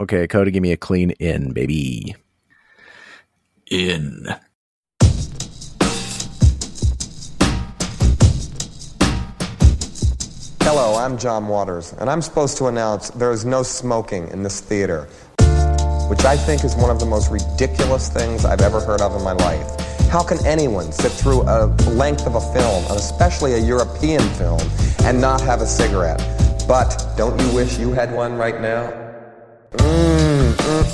Okay, Cody, give me a clean in, baby. In. Hello, I'm John Waters, and I'm supposed to announce there is no smoking in this theater, which I think is one of the most ridiculous things I've ever heard of in my life. How can anyone sit through a length of a film, and especially a European film, and not have a cigarette? But don't you wish you had one right now?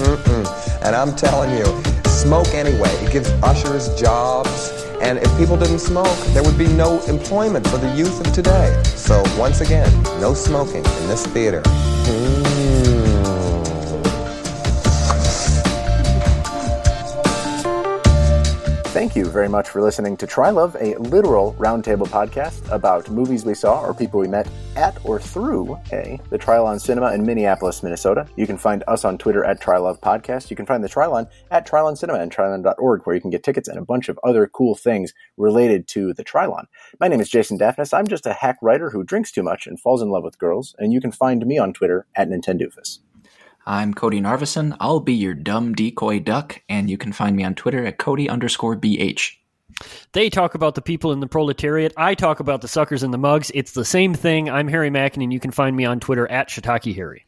Mmm, mm, mm, mm. And I'm telling you, smoke anyway. It gives ushers jobs. And if people didn't smoke, there would be no employment for the youth of today. So once again, no smoking in this theater. Mm. Thank you very much for listening to Trylove, a literal roundtable podcast about movies we saw or people we met at or through a the Trylon Cinema in Minneapolis, Minnesota. You can find us on Twitter at Trylove Podcast. You can find the Trylon at Trylon Cinema and Trylon.org, where you can get tickets and a bunch of other cool things related to the Trylon. My name is Jason Daphnis. I'm just a hack writer who drinks too much and falls in love with girls, and you can find me on Twitter at Nintendoofus. I'm Cody Narvison. I'll be your dumb decoy duck, and you can find me on Twitter at Cody underscore BH. They talk about the people in the proletariat. I talk about the suckers and the mugs. It's the same thing. I'm Harry Mackin, and you can find me on Twitter at Shiitake Harry.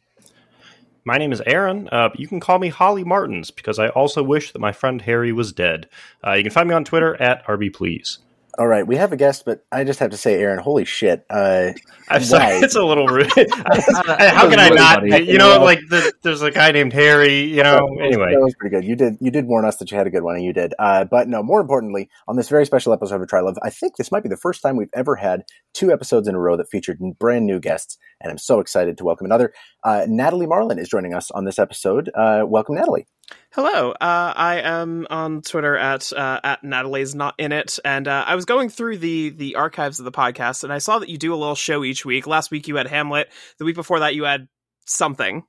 My name is Aaron. Uh, you can call me Holly Martins because I also wish that my friend Harry was dead. Uh, you can find me on Twitter at RBPlease. All right, we have a guest, but I just have to say, Aaron, holy shit! Uh, I'm sorry, it's a little rude. How can I not? You know, like the, there's a guy named Harry. You know, anyway, that was pretty good. You did you did warn us that you had a good one, and you did. Uh, but no, more importantly, on this very special episode of Trylove, I think this might be the first time we've ever had two episodes in a row that featured brand new guests, and I'm so excited to welcome another. Uh, Natalie Marlin is joining us on this episode. Uh, welcome, Natalie. Hello, uh, I am on Twitter at uh, at Natalie's not in it, and uh, I was going through the the archives of the podcast, and I saw that you do a little show each week. Last week you had Hamlet. The week before that you had something.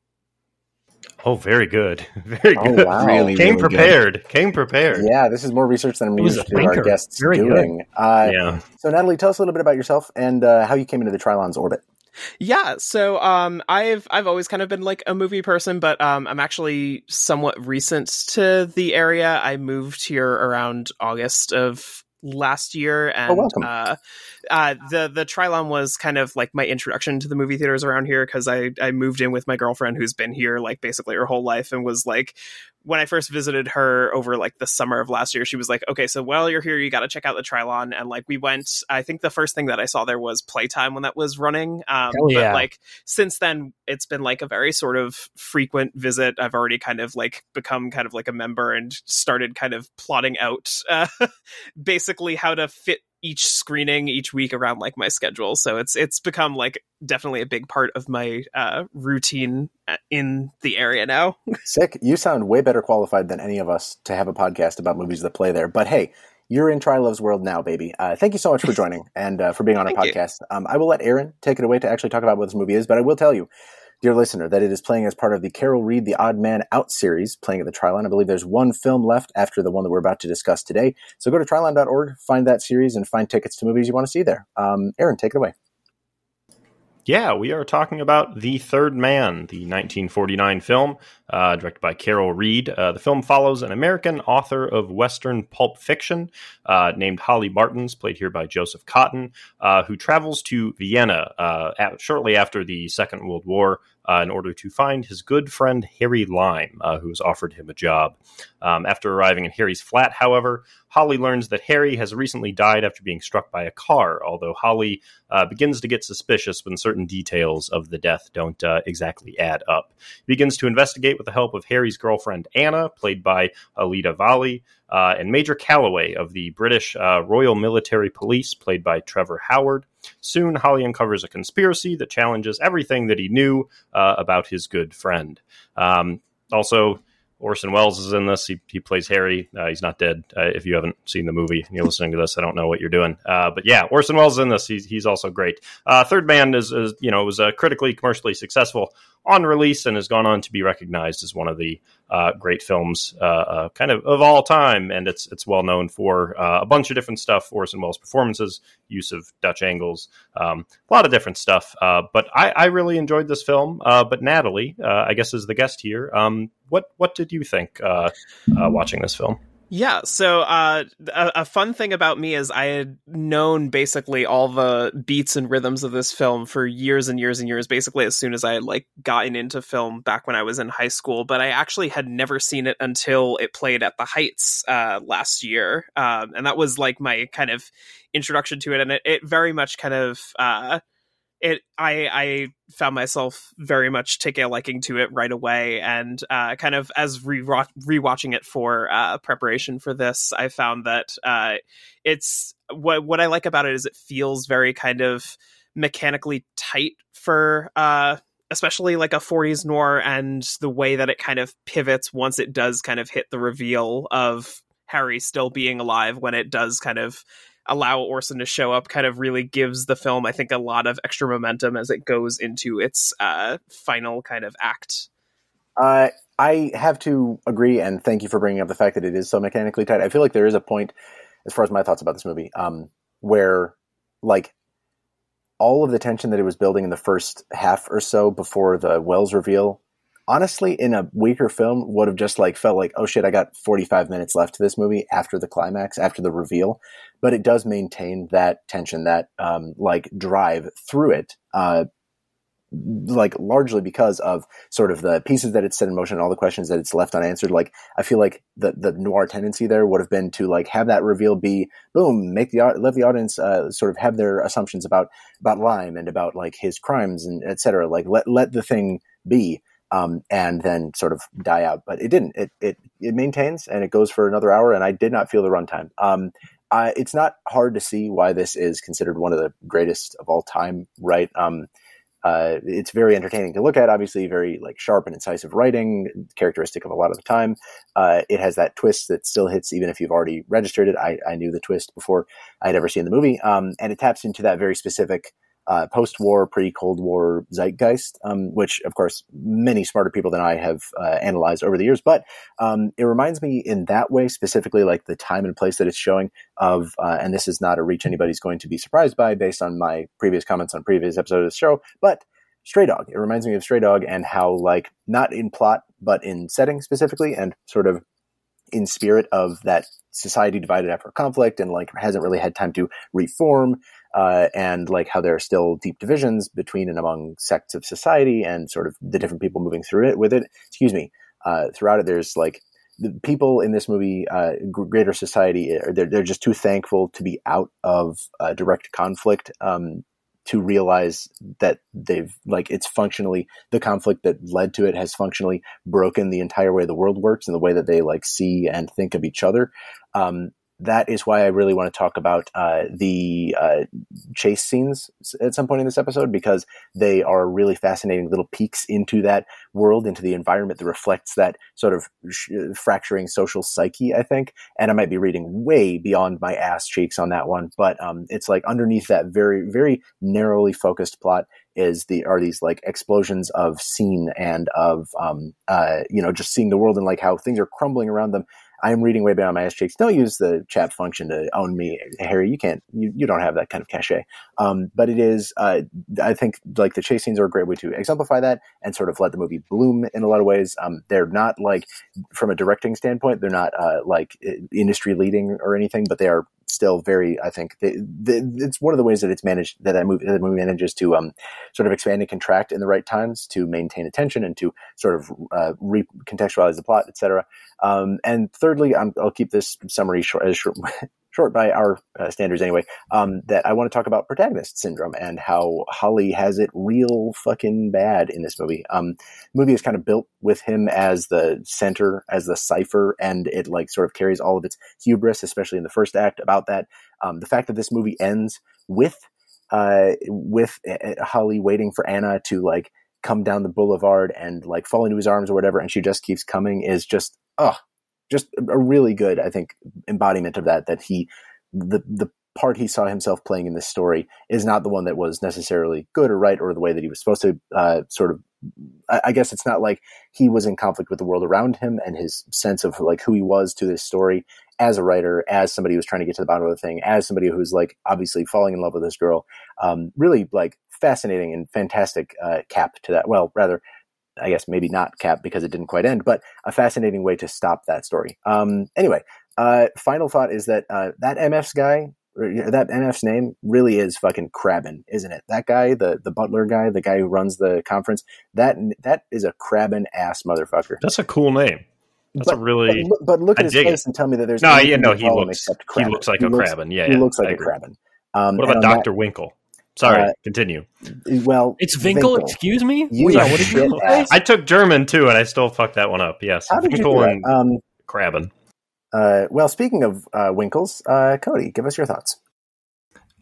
Oh, very good, very good. Oh, wow. Really, came really prepared. Good. Came prepared. Yeah, this is more research than I'm used to our guests very doing. Uh, yeah. So, Natalie, tell us a little bit about yourself and uh, how you came into the Trylon's orbit. Yeah, so um, I've I've always kind of been like a movie person, but um, I'm actually somewhat recent to the area. I moved here around August of last year, and oh, welcome. Uh, uh, the the Trylon was kind of like my introduction to the movie theaters around here because I I moved in with my girlfriend who's been here like basically her whole life and was like when I first visited her over like the summer of last year, she was like, okay, so while you're here, you got to check out the Trylon. And like we went, I think the first thing that I saw there was Playtime when that was running. Um, yeah. But like since then, it's been like a very sort of frequent visit. I've already kind of like become kind of like a member and started kind of plotting out uh, basically how to fit each screening each week around like my schedule. So it's it's become like definitely a big part of my uh, routine uh, in the area now. Sick. You sound way better qualified than any of us to have a podcast about movies that play there. But hey you're in Trylove's world now, baby. Uh, thank you so much for joining and uh, for being on our podcast. Um, I will let Aaron take it away to actually talk about what this movie is, but I will tell you, dear listener, that it is playing as part of the Carol Reed The Odd Man Out series, playing at the Trylon. I believe there's one film left after the one that we're about to discuss today. So go to trylon.org, find that series, and find tickets to movies you want to see there. Um, Aaron, take it away. Yeah, we are talking about The Third Man, the 1949 film uh, directed by Carol Reed. Uh, the film follows an American author of Western pulp fiction uh, named Holly Martins, played here by Joseph Cotten, uh, who travels to Vienna uh, at, shortly after the Second World War uh, in order to find his good friend Harry Lime, uh, who has offered him a job. Um, after arriving in Harry's flat, however, Holly learns that Harry has recently died after being struck by a car, although Holly uh, begins to get suspicious when certain details of the death don't uh, exactly add up. He begins to investigate with the help of Harry's girlfriend Anna, played by Alida Valli, uh, and Major Calloway of the British uh, Royal Military Police, played by Trevor Howard. Soon, Holly uncovers a conspiracy that challenges everything that he knew uh, about his good friend. Um, also, Orson Welles is in this. He, he plays Harry. Uh, he's not dead. Uh, if you haven't seen the movie and you're listening to this, I don't know what you're doing. Uh, but yeah, Orson Welles is in this. He's, he's also great. Uh, Third Man is, is, you know, was a critically, commercially successful on release and has gone on to be recognized as one of the uh, great films, uh, uh, kind of of all time. And it's it's well known for uh, a bunch of different stuff. Orson Welles' performances, use of Dutch angles, um, a lot of different stuff. Uh, but I, I, really enjoyed this film. But Natalie, I guess, is the guest here. Um, what what did you think watching this film? Yeah, so uh, a, a, fun thing about me is I had known basically all the beats and rhythms of this film for years and years and years. Basically, as soon as I had like gotten into film back when I was in high school, but I actually had never seen it until it played at the Heights uh, last year, um, and that was like my kind of introduction to it, and it, it very much kind of. Uh, it I I found myself very much taking a liking to it right away, and uh, kind of as re rewatching it for uh, preparation for this, I found that uh, it's what what I like about it is it feels very kind of mechanically tight for uh, especially like a 40s noir and the way that it kind of pivots once it does kind of hit the reveal of Harry still being alive when it does kind of allow Orson to show up kind of really gives the film, I think, a lot of extra momentum as it goes into its uh, final kind of act. Uh, I have to agree, and thank you for bringing up the fact that it is so mechanically tight. I feel like there is a point, as far as my thoughts about this movie, um, where like all of the tension that it was building in the first half or so before the Welles reveal honestly in a weaker film would have just like felt like oh shit i got 45 minutes left to this movie after the climax after the reveal. But it does maintain that tension that um, like drive through it uh, like largely because of sort of the pieces that it's set in motion all the questions that it's left unanswered. Like i feel like the the noir tendency there would have been to like have that reveal be boom make the let the audience uh, sort of have their assumptions about about lime and about like his crimes and etc like let let the thing be um, and then sort of die out. But it didn't. It, it it maintains and it goes for another hour, and I did not feel the runtime. Um, I, it's not hard to see why this is considered one of the greatest of all time, right? Um, uh, it's very entertaining to look at. Obviously, very like sharp and incisive writing, characteristic of a lot of the time. Uh, it has that twist that still hits even if you've already registered it. I, I knew the twist before I'd ever seen the movie, um, and it taps into that very specific uh, post-war, pre-Cold War zeitgeist, um, which, of course, many smarter people than I have uh, analyzed over the years. But um, it reminds me in that way, specifically, like the time and place that it's showing of, uh, and this is not a reach anybody's going to be surprised by, based on my previous comments on previous episodes of the show, but Stray Dog. It reminds me of Stray Dog and how, like, not in plot, but in setting specifically, and sort of in spirit of that society divided after conflict and like hasn't really had time to reform uh, and like how there are still deep divisions between and among sects of society and sort of the different people moving through it with it. Excuse me. Uh, throughout it, there's like the people in this movie, uh, greater society, uh, they're, they're just too thankful to be out of direct conflict um, to realize that they've like it's functionally the conflict that led to it has functionally broken the entire way the world works and the way that they like see and think of each other. Um, that is why I really want to talk about uh, the uh, chase scenes at some point in this episode because they are really fascinating little peeks into that world, into the environment that reflects that sort of sh- fracturing social psyche. I think, and I might be reading way beyond my ass cheeks on that one, but um, it's like underneath that very, very narrowly focused plot is the are these like explosions of scene and of um, uh, you know just seeing the world and like how things are crumbling around them I'm reading way beyond my ass cheeks. Don't use the chat function to own me, Harry. You can't. You, you don't have that kind of cachet. Um, but it is. Uh, I think like the chase scenes are a great way to exemplify that and sort of let the movie bloom in a lot of ways. Um, they're not like from a directing standpoint, they're not uh, like industry leading or anything, but they are still very. I think they, they, it's one of the ways that it's managed that that movie, that movie manages to um, sort of expand and contract in the right times to maintain attention and to sort of uh, recontextualize the plot, etc. Um, and thirdly, i will keep this summary short, as short, short by our uh, standards anyway. Um, that I want to talk about protagonist syndrome and how Holly has it real fucking bad in this movie. Um, movie is kind of built with him as the center, as the cipher, and it like sort of carries all of its hubris, especially in the first act. About that, um, the fact that this movie ends with uh, with uh, Holly waiting for Anna to like come down the boulevard and like fall into his arms or whatever, and she just keeps coming is just oh, just a really good, I think, embodiment of that. That he, the the part he saw himself playing in this story is not the one that was necessarily good or right or the way that he was supposed to uh, sort of I guess it's not like he was in conflict with the world around him and his sense of like who he was to this story as a writer, as somebody who's trying to get to the bottom of the thing, as somebody who's like obviously falling in love with this girl. Um, really like fascinating and fantastic uh, cap to that. Well, rather, I guess maybe not cap because it didn't quite end, but a fascinating way to stop that story. Um, anyway, uh, final thought is that uh, that MF's guy that NF's name really is fucking Crabbin, isn't it? That guy, the the butler guy, the guy who runs the conference, that that is a Crabbin ass motherfucker. That's a cool name. That's but, a really. But, but look at his face it. and tell me that there's no, yeah, no, he looks he looks like he a looks, Crabbin. Yeah, he yeah, looks like a Crabbin. Um, what about Doctor Winkle? Sorry, uh, continue. Well, it's Winkle. Excuse me. You yeah, what did you? I took German too, and I still fucked that one up. Yes, How did Winkle you do? Um, Crabbin. Uh, well, speaking of uh, Winkles, uh, Cody, give us your thoughts.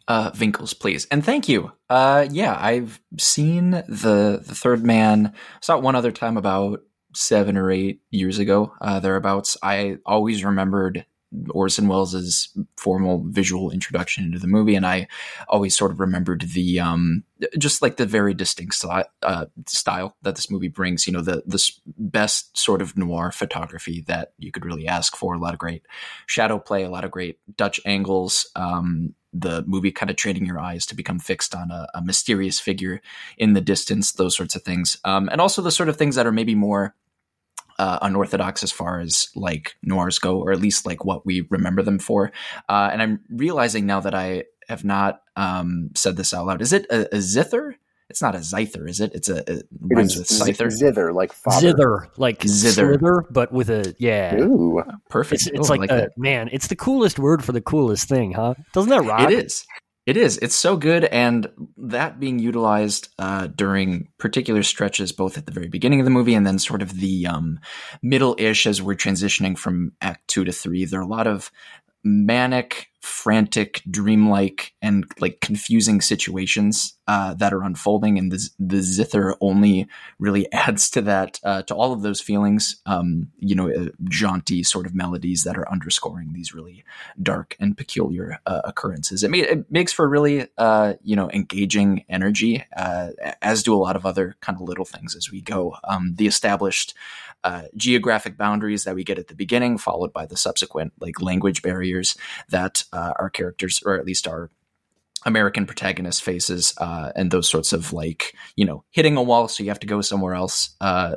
Uh, Winkles, please, and thank you. Uh, yeah, I've seen the the Third Man. Saw it one other time about seven or eight years ago, uh, thereabouts. I always remembered Orson Welles' formal visual introduction into the movie, and I always sort of remembered the um, just like the very distinct style, uh, style that this movie brings. You know, the the best sort of noir photography that you could really ask for. A lot of great shadow play, a lot of great Dutch angles. Um, the movie kind of training your eyes to become fixed on a, a mysterious figure in the distance, those sorts of things. Um, and also the sort of things that are maybe more uh, unorthodox as far as like noirs go, or at least like what we remember them for. Uh, and I'm realizing now that I have not um, said this out loud. Is it a, a zither? It's not a zither, is it? It's a it rhymes with Scyther. Zither, like father. Zither, like Zither, Slither, but with a yeah. Ooh, perfect. It's, it's Ooh, like, like a, man. It's the coolest word for the coolest thing, huh? Doesn't that rock? It is. It is. It's so good, and that being utilized uh, during particular stretches, both at the very beginning of the movie and then sort of the um, middle-ish as we're transitioning from Act Two to Three. There are a lot of manic frantic, dreamlike, and like confusing situations uh, that are unfolding, and the the zither only really adds to that uh, to all of those feelings. Um, you know, uh, jaunty sort of melodies that are underscoring these really dark and peculiar uh, occurrences. It, it, makes for really uh, you know engaging energy, uh, as do a lot of other kind of little things as we go. Um, the established uh, geographic boundaries that we get at the beginning, followed by the subsequent like language barriers that uh, our characters, or at least our American protagonist faces, uh, and those sorts of like you know hitting a wall, so you have to go somewhere else. Uh,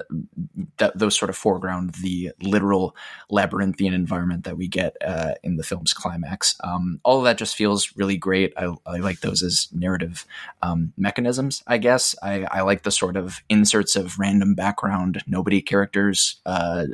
that those sort of foreground the literal labyrinthian environment that we get uh, in the film's climax. Um, all of that just feels really great. I, I like those as narrative um, mechanisms. I guess I, I, like the sort of inserts of random background, nobody characters uh,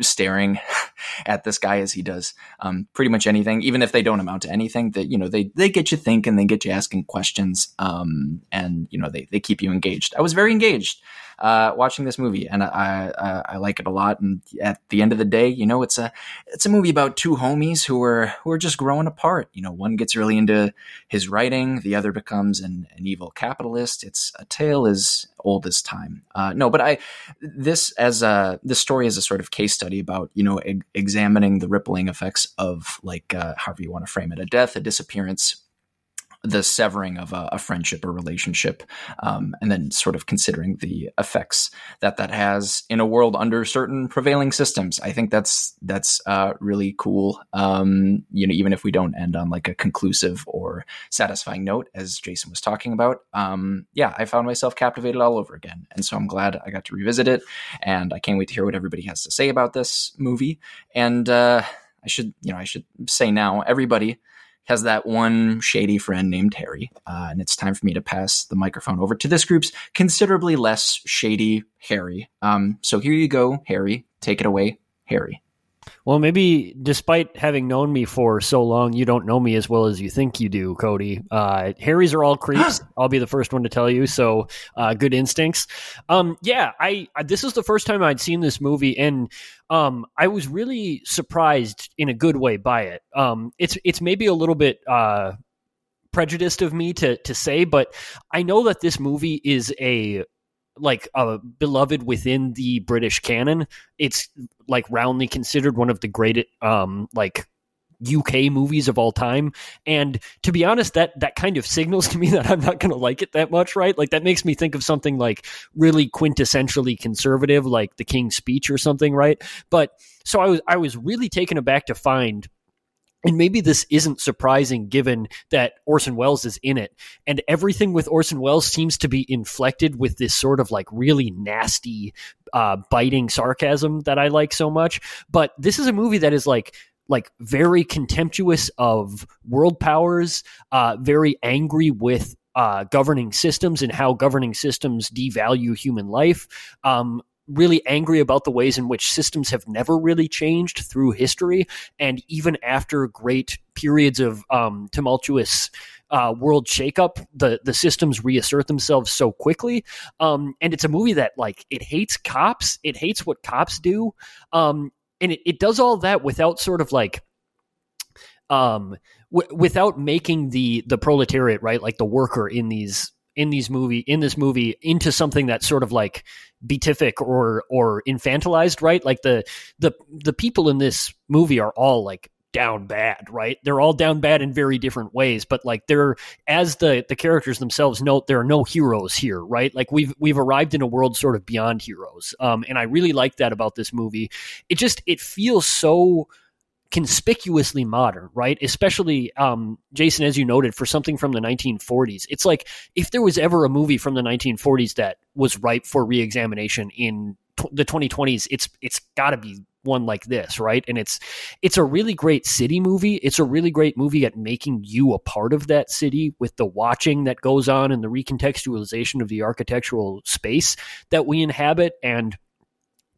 staring at this guy as he does um, pretty much anything, even if they don't amount to anything. That you know they they get you thinking, they get you asking questions, um, and you know they they keep you engaged. I was very engaged uh, watching this movie, and I, I, I like it a lot. And at the end of the day, you know, it's a it's a movie about two homies who are who are just growing apart. You know, one gets really into his writing, the other becomes an, an evil capitalist. It's a tale as old as time. Uh, no, but I this as a this story is a sort of case study about you know e- examining the rippling effects of like uh, however you want to frame it, a death, a disappearance the severing of a, a friendship or relationship, um, and then sort of considering the effects that that has in a world under certain prevailing systems. I think that's that's uh, really cool. Um, you know, even if we don't end on like a conclusive or satisfying note, as Jason was talking about, um, yeah, I found myself captivated all over again, and so I'm glad I got to revisit it, and I can't wait to hear what everybody has to say about this movie. And uh, I should, you know, I should say now, everybody has that one shady friend named Harry. Uh, and it's time for me to pass the microphone over to this group's considerably less shady Harry. Um, so here you go, Harry. Take it away, Harry. Well, maybe despite having known me for so long, you don't know me as well as you think you do, Cody. Uh, Harrys are all creeps. I'll be the first one to tell you. So, uh, good instincts. Um, yeah, I, I, this is the first time I'd seen this movie, and um, I was really surprised in a good way by it. Um, it's it's maybe a little bit uh, prejudiced of me to to say, but I know that this movie is a like uh, beloved within the British canon. It's like roundly considered one of the great um like UK movies of all time. And to be honest, that that kind of signals to me that I'm not going to like it that much, right? Like that makes me think of something like really quintessentially conservative, like The King's Speech or something, right? But so I was I was really taken aback to find and maybe this isn't surprising given that Orson Welles is in it. And everything with Orson Welles seems to be inflected with this sort of like really nasty, uh, biting sarcasm that I like so much. But this is a movie that is like, like very contemptuous of world powers, uh, very angry with uh, governing systems and how governing systems devalue human life. Um, really angry about the ways in which systems have never really changed through history. And even after great periods of um, tumultuous uh, world shakeup, the the systems reassert themselves so quickly. Um, and it's a movie that like it hates cops, it hates what cops do, um, and it, it does all that without sort of like. Um, w- without making the the proletariat right, like the worker in these in these movie in this movie into something that's sort of like beatific or or infantilized right? Like the the the people in this movie are all like down bad right? They're all down bad in very different ways but like they're as the the characters themselves note there are no heroes here right? Like we've we've arrived in a world sort of beyond heroes. Um and i really like that about this movie. It just it feels so conspicuously modern, right? Especially, um, Jason, as you noted, for something from the 1940s. It's like if there was ever a movie from the 1940s that was ripe for reexamination in the 2020s, it's it's got to be one like this, right? And it's it's a really great city movie. It's a really great movie at making you a part of that city with the watching that goes on and the recontextualization of the architectural space that we inhabit and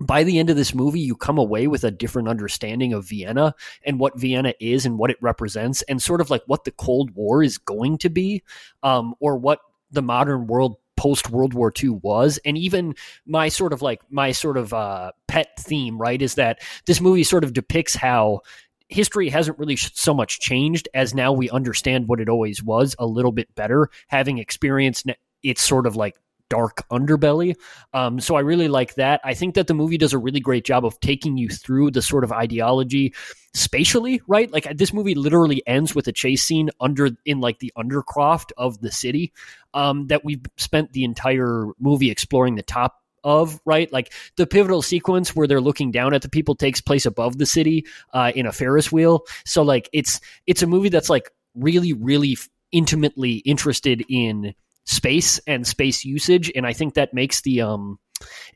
by the end of this movie, you come away with a different understanding of Vienna and what Vienna is and what it represents, and sort of like what the Cold War is going to be, um, or what the modern world post World War II was. And even my sort of like my sort of uh, pet theme, right, is that this movie sort of depicts how history hasn't really so much changed as now we understand what it always was a little bit better, having experienced its sort of like dark underbelly. Um, so I really like that. I think that the movie does a really great job of taking you through the sort of ideology spatially, right? Like this movie literally ends with a chase scene under in like the undercroft of the city um, that we've spent the entire movie exploring the top of right like the pivotal sequence where they're looking down at the people takes place above the city uh, in a ferris wheel so like it's it's a movie that's like really really intimately interested in space and space usage, and I think that makes the um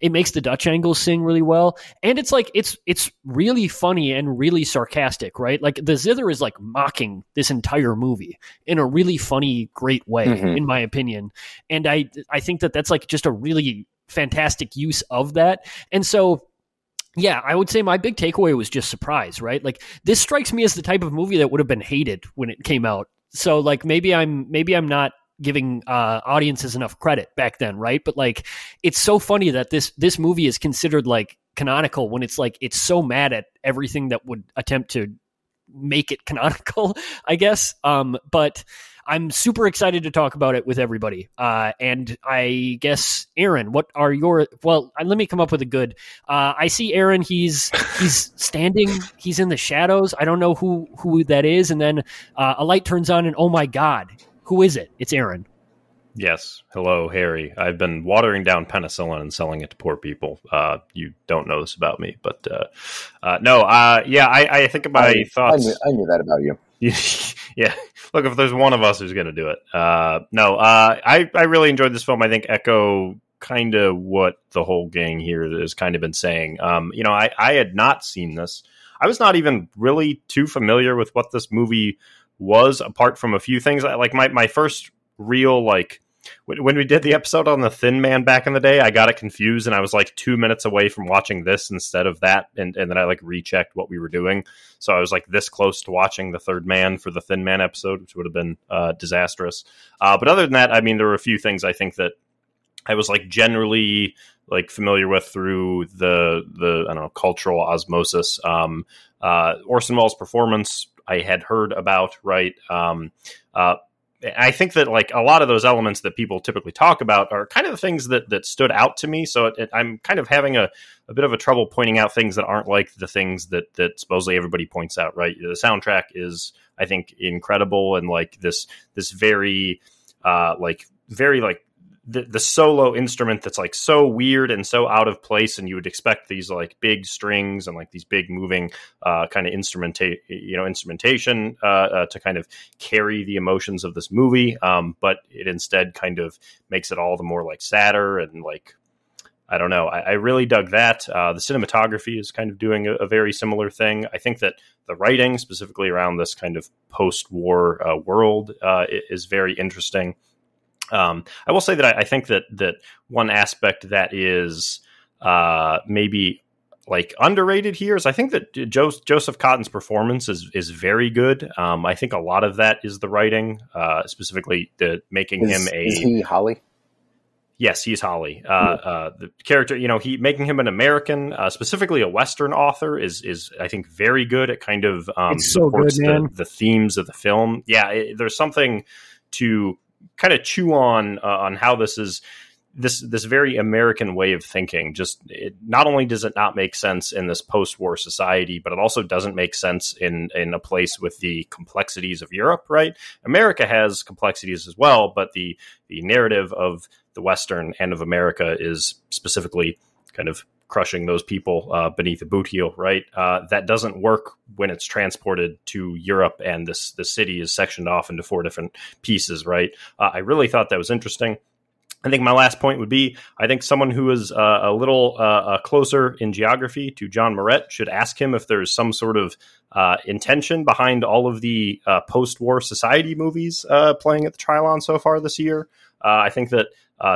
it makes the Dutch angles sing really well, and it's like it's it's really funny and really sarcastic, right? Like the zither is like mocking this entire movie in a really funny, great way, mm-hmm. in my opinion, and I I think that that's like just a really fantastic use of that, and so yeah, I would say my big takeaway was just surprise, right? Like this strikes me as the type of movie that would have been hated when it came out. So like maybe I'm maybe I'm not giving uh, audiences enough credit back then, right? But like, it's so funny that this this movie is considered like canonical when it's like it's so mad at everything that would attempt to make it canonical, I guess. Um, but I'm super excited to talk about it with everybody. Uh, and I guess Aaron, what are your well? Uh, let me come up with a good. Uh, I see Aaron. He's he's standing. He's in the shadows. I don't know who who that is. And then uh, a light turns on, and oh my god, who is it? It's Aaron. Yes. Hello, Harry. I've been watering down penicillin and selling it to poor people. Uh, you don't know this about me, but uh, uh, no. Uh, yeah, I, I, think my I, thoughts. I knew, I knew, that about you. yeah. Look, if there's one of us who's going to do it, uh, no. Uh, I I really enjoyed this film. I think echo kind of what the whole gang here has kind of been saying. Um, you know, I I had not seen this. I was not even really too familiar with what this movie was apart from a few things like my, my first real like when we did the episode on the thin man back in the day i got it confused and i was like two minutes away from watching this instead of that and, and then i like rechecked what we were doing. So i was like this close to watching the third man for the thin man episode which would have been uh, disastrous. Uh, but other than that i mean there were a few things i think that i was like generally like familiar with through the the i don't know cultural osmosis. Um, uh, orson welles performance I had heard about, right? Um, uh, I think that like a lot of those elements that people typically talk about are kind of the things that that stood out to me. So it, it, I'm kind of having a a bit of a trouble pointing out things that aren't like the things that that supposedly everybody points out. Right, the soundtrack is I think incredible and like this this very uh, like very like the, the solo instrument that's like so weird and so out of place and you would expect these like big strings and like these big moving uh, kind of instrumentation you know instrumentation uh, uh, to kind of carry the emotions of this movie um, but it instead kind of makes it all the more like sadder and like I don't know. I, I really dug that. Uh, the cinematography is kind of doing a, a, very similar thing. I think that the writing, specifically around this kind of post-war uh, world, uh, is very interesting. Um, I will say that I, I, think that that one aspect that is uh, maybe like underrated here is I think that jo- Joseph Cotten's performance is is very good. Um, I think a lot of that is the writing, uh, specifically the making is, him a is he Holly. Yes, he's Holly. Uh, uh, the character, you know, he making him an American, uh, specifically a Western author, is is I think very good at kind of um, it's so good, the, the, themes of the film. Yeah, it, there's something to kind of chew on uh, on how this is this this very American way of thinking. Just it, not only does it not make sense in this post war society, but it also doesn't make sense in in a place with the complexities of Europe. Right? America has complexities as well, but the the narrative of the Western and of America is specifically kind of crushing those people uh, beneath a boot heel, right? Uh, that doesn't work when it's transported to Europe and this the city is sectioned off into four different pieces, right? Uh, I really thought that was interesting. I think my last point would be I think someone who is uh, a little uh, uh, closer in geography to John Moret should ask him if there's some sort of intention behind all of the post war society movies playing at the Trylon so far this year. I think that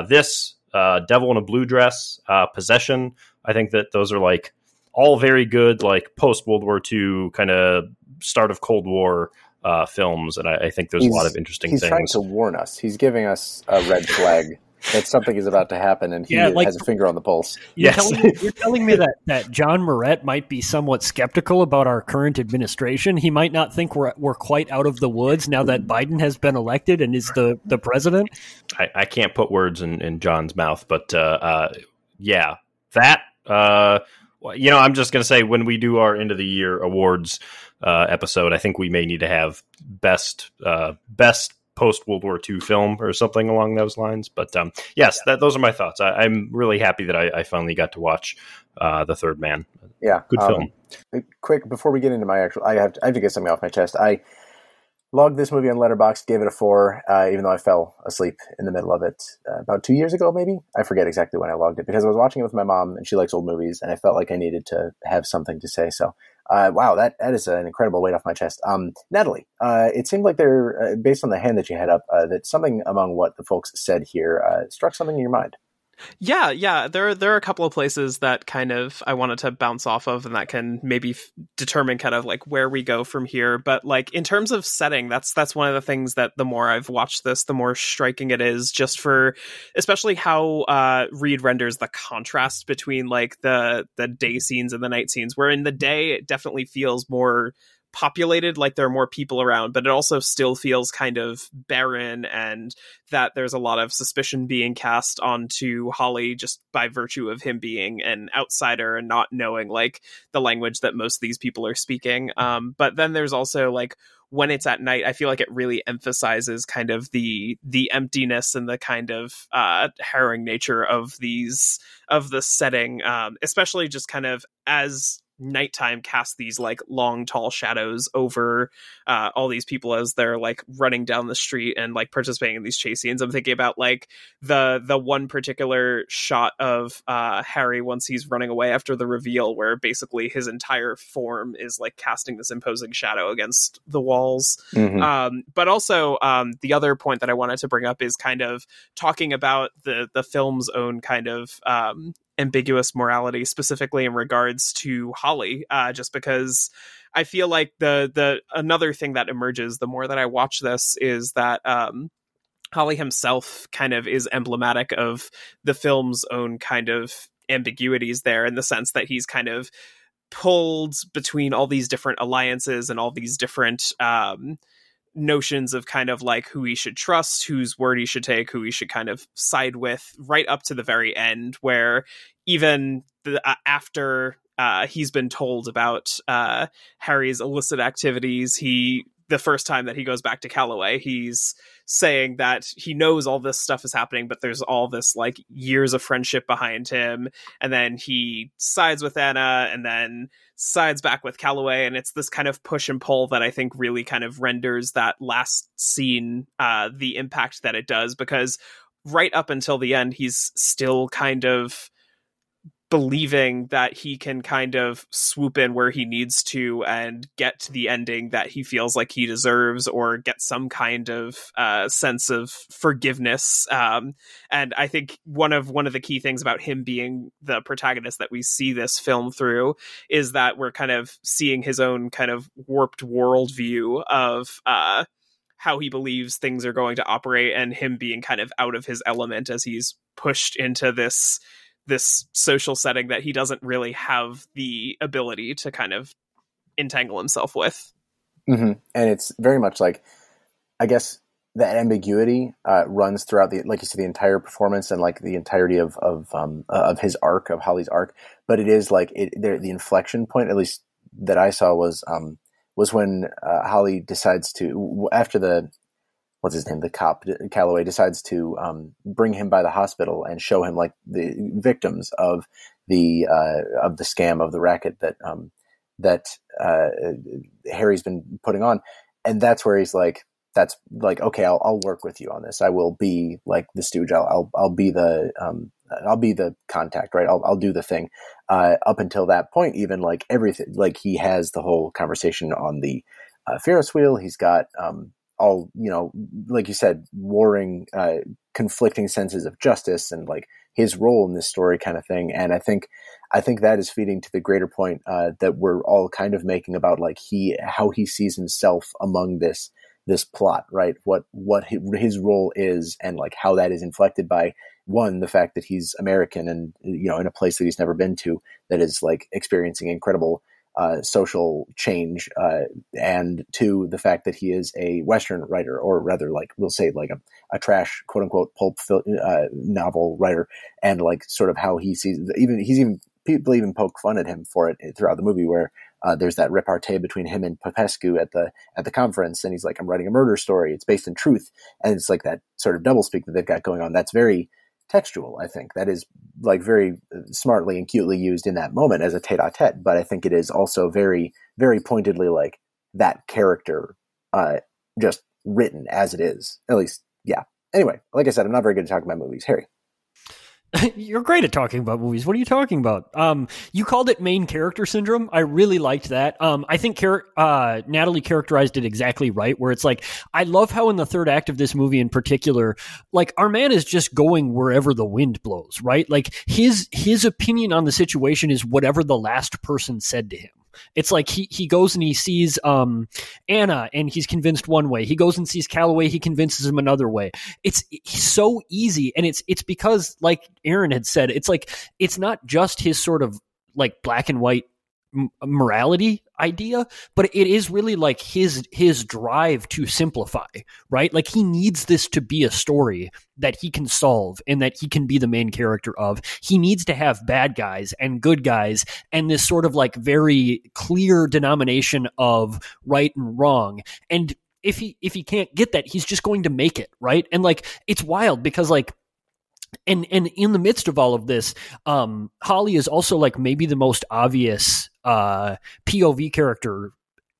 this, Devil in a Blue Dress, Possession, I think that those are like all very good, like post World War II kind of start of Cold War uh, films, and I, I think there's he's, a lot of interesting he's things. trying to warn us. He's giving us a red flag that something is about to happen, and he yeah, like, has a finger on the pulse. You're, yes. telling, me, you're telling me that, that John Moret might be somewhat skeptical about our current administration. He might not think we're we're quite out of the woods now that Biden has been elected and is the, the president. I, I can't put words in, in John's mouth, but uh, uh, yeah, that uh, you know, I'm just going to say when we do our end of the year awards uh, episode, I think we may need to have best uh, best post World War II film or something along those lines. But um, yes, yeah. that, those are my thoughts. I, am really happy that I, I, finally got to watch uh, the Third Man. Yeah, good film. Um, quick before we get into my actual, I have to, I have to get something off my chest. I logged this movie on Letterboxd, gave it a four, uh, even though I fell asleep in the middle of it uh, about two years ago, maybe. I forget exactly when I logged it because I was watching it with my mom, and she likes old movies, and I felt like I needed to have something to say. So, uh, wow, that that is an incredible weight off my chest. Um, Natalie, uh, it seemed like there, uh, based on the hand that you had up, uh, that something among what the folks said here struck something in your mind. Yeah, yeah. There, there are a couple of places that kind of I wanted to bounce off of, and that can maybe f- determine kind of like where we go from here. But like in terms of setting, that's that's one of the things that the more I've watched this, the more striking it is. Just for, especially how uh, Reed renders the contrast between like the the day scenes and the night scenes. Where in the day it definitely feels more populated, like there are more people around, but it also still feels kind of barren and that there's a lot of suspicion being cast onto Holly just by virtue of him being an outsider and not knowing like the language that most of these people are speaking. Um, but then there's also like when it's at night, I feel like it really emphasizes kind of the the emptiness and the kind of uh, harrowing nature of these of the setting, um, especially just kind of as nighttime cast these like long tall shadows over uh, all these people as they're like running down the street and like participating in these chase scenes i'm thinking about like the the one particular shot of uh, harry once he's running away after the reveal where basically his entire form is like casting this imposing shadow against the walls mm-hmm. um, but also um, the other point that i wanted to bring up is kind of talking about the the film's own kind of um, ambiguous morality, specifically in regards to Holly, uh, just because I feel like the the another thing that emerges the more that I watch this is that um, Holly himself kind of is emblematic of the film's own kind of ambiguities there in the sense that he's kind of pulled between all these different alliances and all these different um, notions of kind of like who he should trust, whose word he should take, who he should kind of side with, right up to the very end, where even the, uh, after uh, he's been told about uh, Harry's illicit activities, he the first time that he goes back to Calloway, he's saying that he knows all this stuff is happening, but there's all this like years of friendship behind him. And then he sides with Anna and then sides back with Calloway. And it's this kind of push and pull that I think really kind of renders that last scene uh, the impact that it does because right up until the end, he's still kind of believing that he can kind of swoop in where he needs to and get to the ending that he feels like he deserves or get some kind of uh, sense of forgiveness. Um, and i think one of one of the key things about him being the protagonist that we see this film through is that we're kind of seeing his own kind of warped worldview of uh, how he believes things are going to operate and him being kind of out of his element as he's pushed into this this social setting that he doesn't really have the ability to kind of entangle himself with. Mm-hmm. And it's very much like, I guess that ambiguity uh, runs throughout the, like you said, the entire performance and like the entirety of of um, uh, of his arc of Holly's arc. But it is like it, the inflection point, at least that I saw, was um, was when uh, Holly decides to after the what's his name, the cop Calloway decides to um, bring him by the hospital and show him like the victims of the uh, of the scam of the racket that um, that uh, Harry's been putting on, and that's where he's like, that's like, okay, I'll, I'll work with you on this. I will be like the stooge. I'll I'll, I'll be the um, I'll be the contact, right? I'll I'll do the thing. Uh, up until that point, even like everything, like he has the whole conversation on the uh, Ferris wheel. He's got um, all you know like you said warring uh, conflicting senses of justice and like his role in this story kind of thing. And i think i think that is feeding to the greater point uh, that we're all kind of making about like he how he sees himself among this this plot right? What what his role is and like how that is inflected by one the fact that he's american and you know in a place that he's never been to that is like experiencing incredible uh, social change, uh, and to the fact that he is a Western writer, or rather, like we'll say, like a, a trash quote unquote pulp uh, novel writer, and like sort of how he sees even he's even people even poke fun at him for it throughout the movie, where uh, there's that repartee between him and Popescu at the at the conference, and he's like, "I'm writing a murder story. It's based in truth," and it's like that sort of doublespeak that they've got going on. That's very textual. I think that is like very smartly and cutely used in that moment as a tete-a-tete. But I think it is also very, very pointedly like that character, uh, just written as it is. At least, yeah. Anyway, like I said, I'm not very good at talking about movies. Harry. You're great at talking about movies. What are you talking about? Um, you called it main character syndrome. I really liked that. Um, I think char- uh, Natalie characterized it exactly right, where it's like, I love how in the third act of this movie in particular, like our man is just going wherever the wind blows, right? Like his, his opinion on the situation is whatever the last person said to him. It's like he, he goes and he sees um, Anna and he's convinced one way. He goes and sees Calloway, he convinces him another way. It's, it's so easy, and it's it's because like Aaron had said, it's like it's not just his sort of like black and white morality idea but it is really like his his drive to simplify right? Like he needs this to be a story that he can solve and that he can be the main character of. He needs to have bad guys and good guys and this sort of like very clear denomination of right and wrong. And if he if he can't get that he's just going to make it right? And like it's wild because like and and in the midst of all of this, um, Holly is also like maybe the most obvious uh, POV character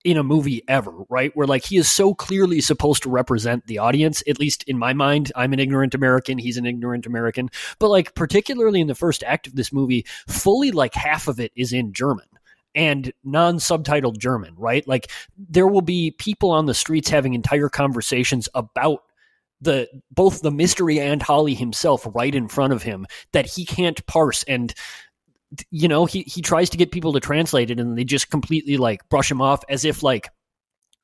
in a movie ever, right? Where like he is so clearly supposed to represent the audience, at least in my mind. I'm an ignorant American, he's an ignorant American. But like particularly in the first act of this movie, fully like half of it is in German and non subtitled German, right? Like there will be people on the streets having entire conversations about the both the mystery and Holly himself right in front of him that he can't parse and you know he he tries to get people to translate it and they just completely like brush him off as if like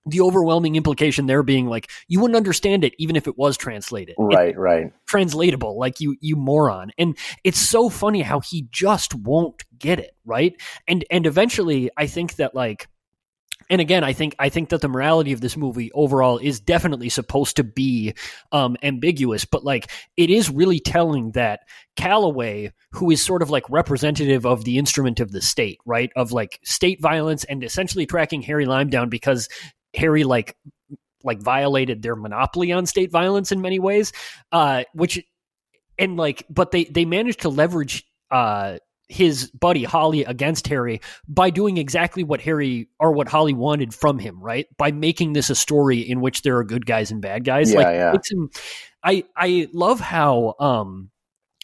the overwhelming implication there being like you wouldn't understand it even if it was translated. Right it, right. translatable like you you moron. And it's so funny how he just won't get it right? And and eventually i think that like and again, I think I think that the morality of this movie overall is definitely supposed to be um, ambiguous, but like it is really telling that Calloway, who is sort of like representative of the instrument of the state, right, of like state violence, and essentially tracking Harry Lime down because Harry like like violated their monopoly on state violence in many ways, uh, which and like, but they they managed to leverage uh his buddy Holly against Harry by doing exactly what Harry or what Holly wanted from him, right? By making this a story in which there are good guys and bad guys. Yeah, like yeah. him, I I love how um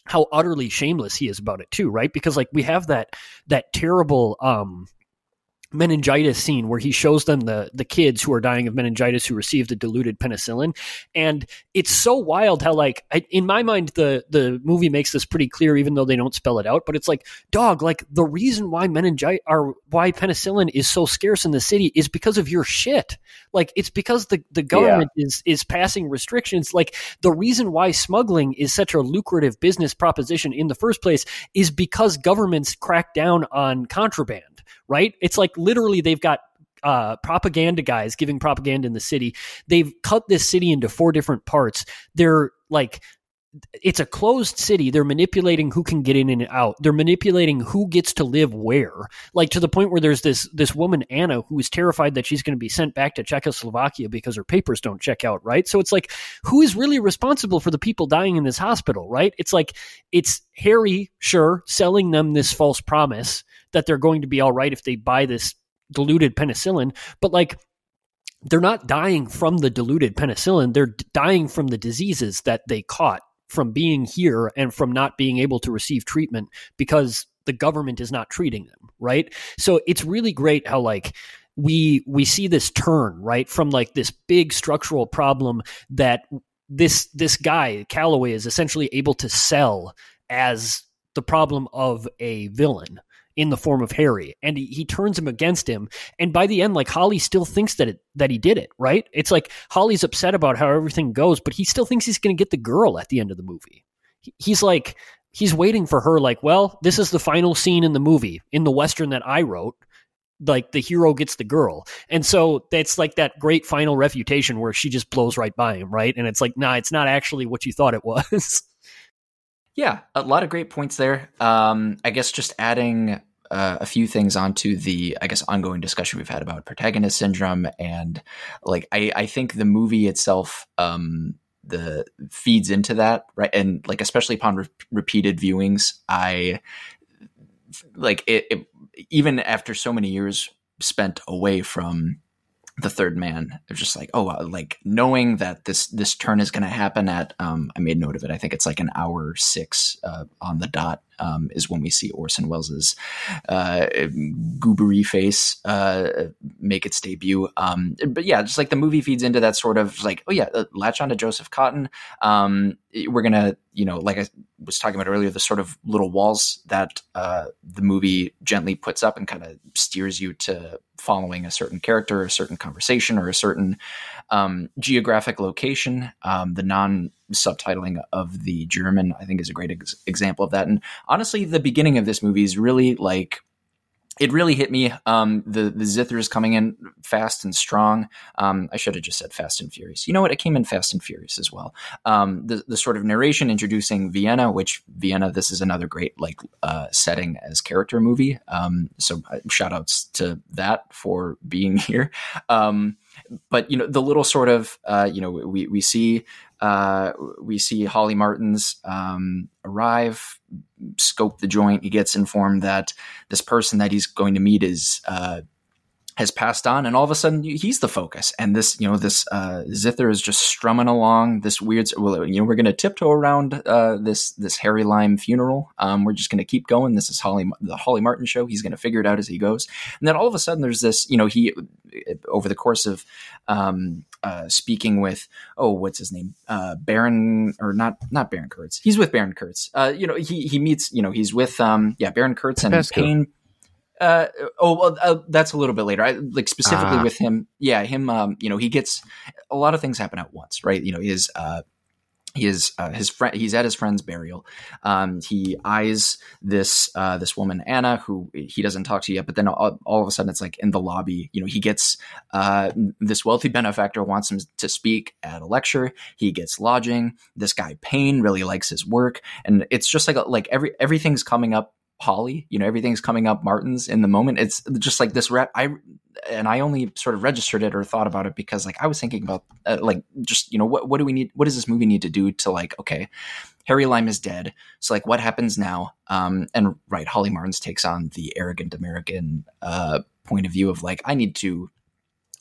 how utterly shameless he is about it too, right? Because like we have that that terrible um meningitis scene where he shows them the the kids who are dying of meningitis who received the diluted penicillin and it's so wild how like I, in my mind the the movie makes this pretty clear even though they don't spell it out but it's like dog like the reason why meningitis or why penicillin is so scarce in the city is because of your shit like it's because the the government yeah. is is passing restrictions like the reason why smuggling is such a lucrative business proposition in the first place is because governments crack down on contraband right? It's like literally they've got uh, propaganda guys giving propaganda in the city. They've cut this city into four different parts. They're like, it's a closed city. They're manipulating who can get in and out. They're manipulating who gets to live where. Like to the point where there's this this woman Anna who is terrified that she's going to be sent back to Czechoslovakia because her papers don't check out. Right. So it's like who is really responsible for the people dying in this hospital? Right. It's like it's Harry, sure, selling them this false promise that they're going to be all right if they buy this diluted penicillin, but like they're not dying from the diluted penicillin. They're dying from the diseases that they caught from being here and from not being able to receive treatment because the government is not treating them, right? So it's really great how like we we see this turn, right, from like this big structural problem that this this guy Calloway is essentially able to sell as the problem of a villain in the form of Harry, and he, he turns him against him. And by the end, like Holly still thinks that it that he did it, right? It's like Holly's upset about how everything goes, but he still thinks he's going to get the girl at the end of the movie. He, he's like he's waiting for her. Like, well, this is the final scene in the movie in the western that I wrote. Like the hero gets the girl, and so that's like that great final refutation where she just blows right by him, right? And it's like, nah, it's not actually what you thought it was. Yeah, a lot of great points there. Um, I guess just adding uh, a few things onto the, I guess, ongoing discussion we've had about protagonist syndrome, and like I, I think the movie itself, um, the feeds into that, right? And like especially upon re- repeated viewings, I like it, it. Even after so many years spent away from the third man they're just like oh like knowing that this this turn is going to happen at um i made note of it i think it's like an hour six uh, on the dot um, is when we see Orson Welles's uh, goobery face uh, make its debut. Um, but yeah, just like the movie feeds into that sort of like, oh yeah, uh, latch on to Joseph Cotten Um, we're gonna, you know, like I was talking about earlier, the sort of little walls that uh, the movie gently puts up and kind of steers you to following a certain character, a certain conversation, or a certain um, geographic location. Um, the non subtitling of the German, I think, is a great ex- example of that. And honestly, the beginning of this movie is really like it really hit me. Um, the the zithers coming in fast and strong. Um, I should have just said fast and furious. You know what? It came in fast and furious as well. Um, the the sort of narration introducing Vienna, which Vienna. This is another great like uh, setting as character movie. Um, so uh, shout outs to that for being here. Um, but you know the little sort of uh, you know we we see uh, we see Holly Martins um, arrive, scope the joint. He gets informed that this person that he's going to meet is uh, has passed on, and all of a sudden he's the focus. And this, you know, this uh, Zither is just strumming along this weird. Well, you know, we're going to tiptoe around uh, this this Harry Lime funeral. Um, we're just going to keep going. This is Holly, the Holly Martin show. He's going to figure it out as he goes. And then all of a sudden, there's this. You know, he over the course of um, uh, speaking with oh, what's his name, uh, Baron or not not Baron Kurtz. He's with Baron Kurtz. Uh, you know, he he meets. You know, he's with um, yeah, Baron Kurtz and Paine. Uh, oh, well, uh, that's a little bit later. I like specifically uh. with him. Yeah, him. Um, you know, he gets a lot of things happen at once, right? You know, his uh, he is uh, his friend he's at his friend's burial um, he eyes this uh, this woman anna who he doesn't talk to yet but then all, all, of a sudden it's like in the lobby you know he gets uh, this wealthy benefactor wants him to speak at a lecture he gets lodging this guy paine really likes his work and it's just like like every everything's coming up Holly, you know, everything's coming up Martins in the moment. It's just like this rep. I and I only sort of registered it or thought about it because like I was thinking about uh, like just you know what what do we need? What does this movie need to do to like okay, Harry Lime is dead, so like what happens now? Um, and right, Holly Martins takes on the arrogant American uh point of view of like I need to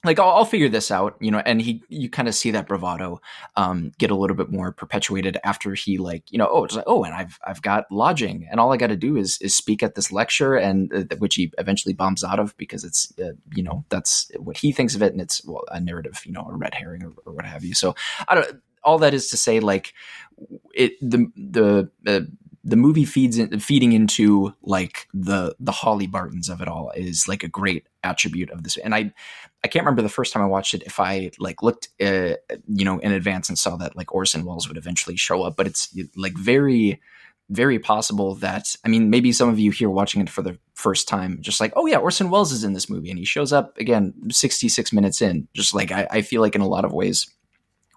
like I'll, I'll, figure this out, you know, and he, you kind of see that bravado um, get a little bit more perpetuated after he, like, you know, oh, it's like, oh, and I've I've got lodging, and all I got to do is is speak at this lecture, and uh, which he eventually bombs out of because it's, uh, you know, that's what he thinks of it, and it's well, a narrative, you know, a red herring or, or what have you. So I don't. All that is to say, like, it the the uh, the movie feeds in, feeding into like the the Holly Bartons of it all is like a great attribute of this. And I I can't remember the first time I watched it if I like looked uh, you know in advance and saw that like Orson Welles would eventually show up, but it's like very very possible that I mean maybe some of you here watching it for the first time just like oh yeah Orson Welles is in this movie and he shows up again 66 minutes in just like I, I feel like in a lot of ways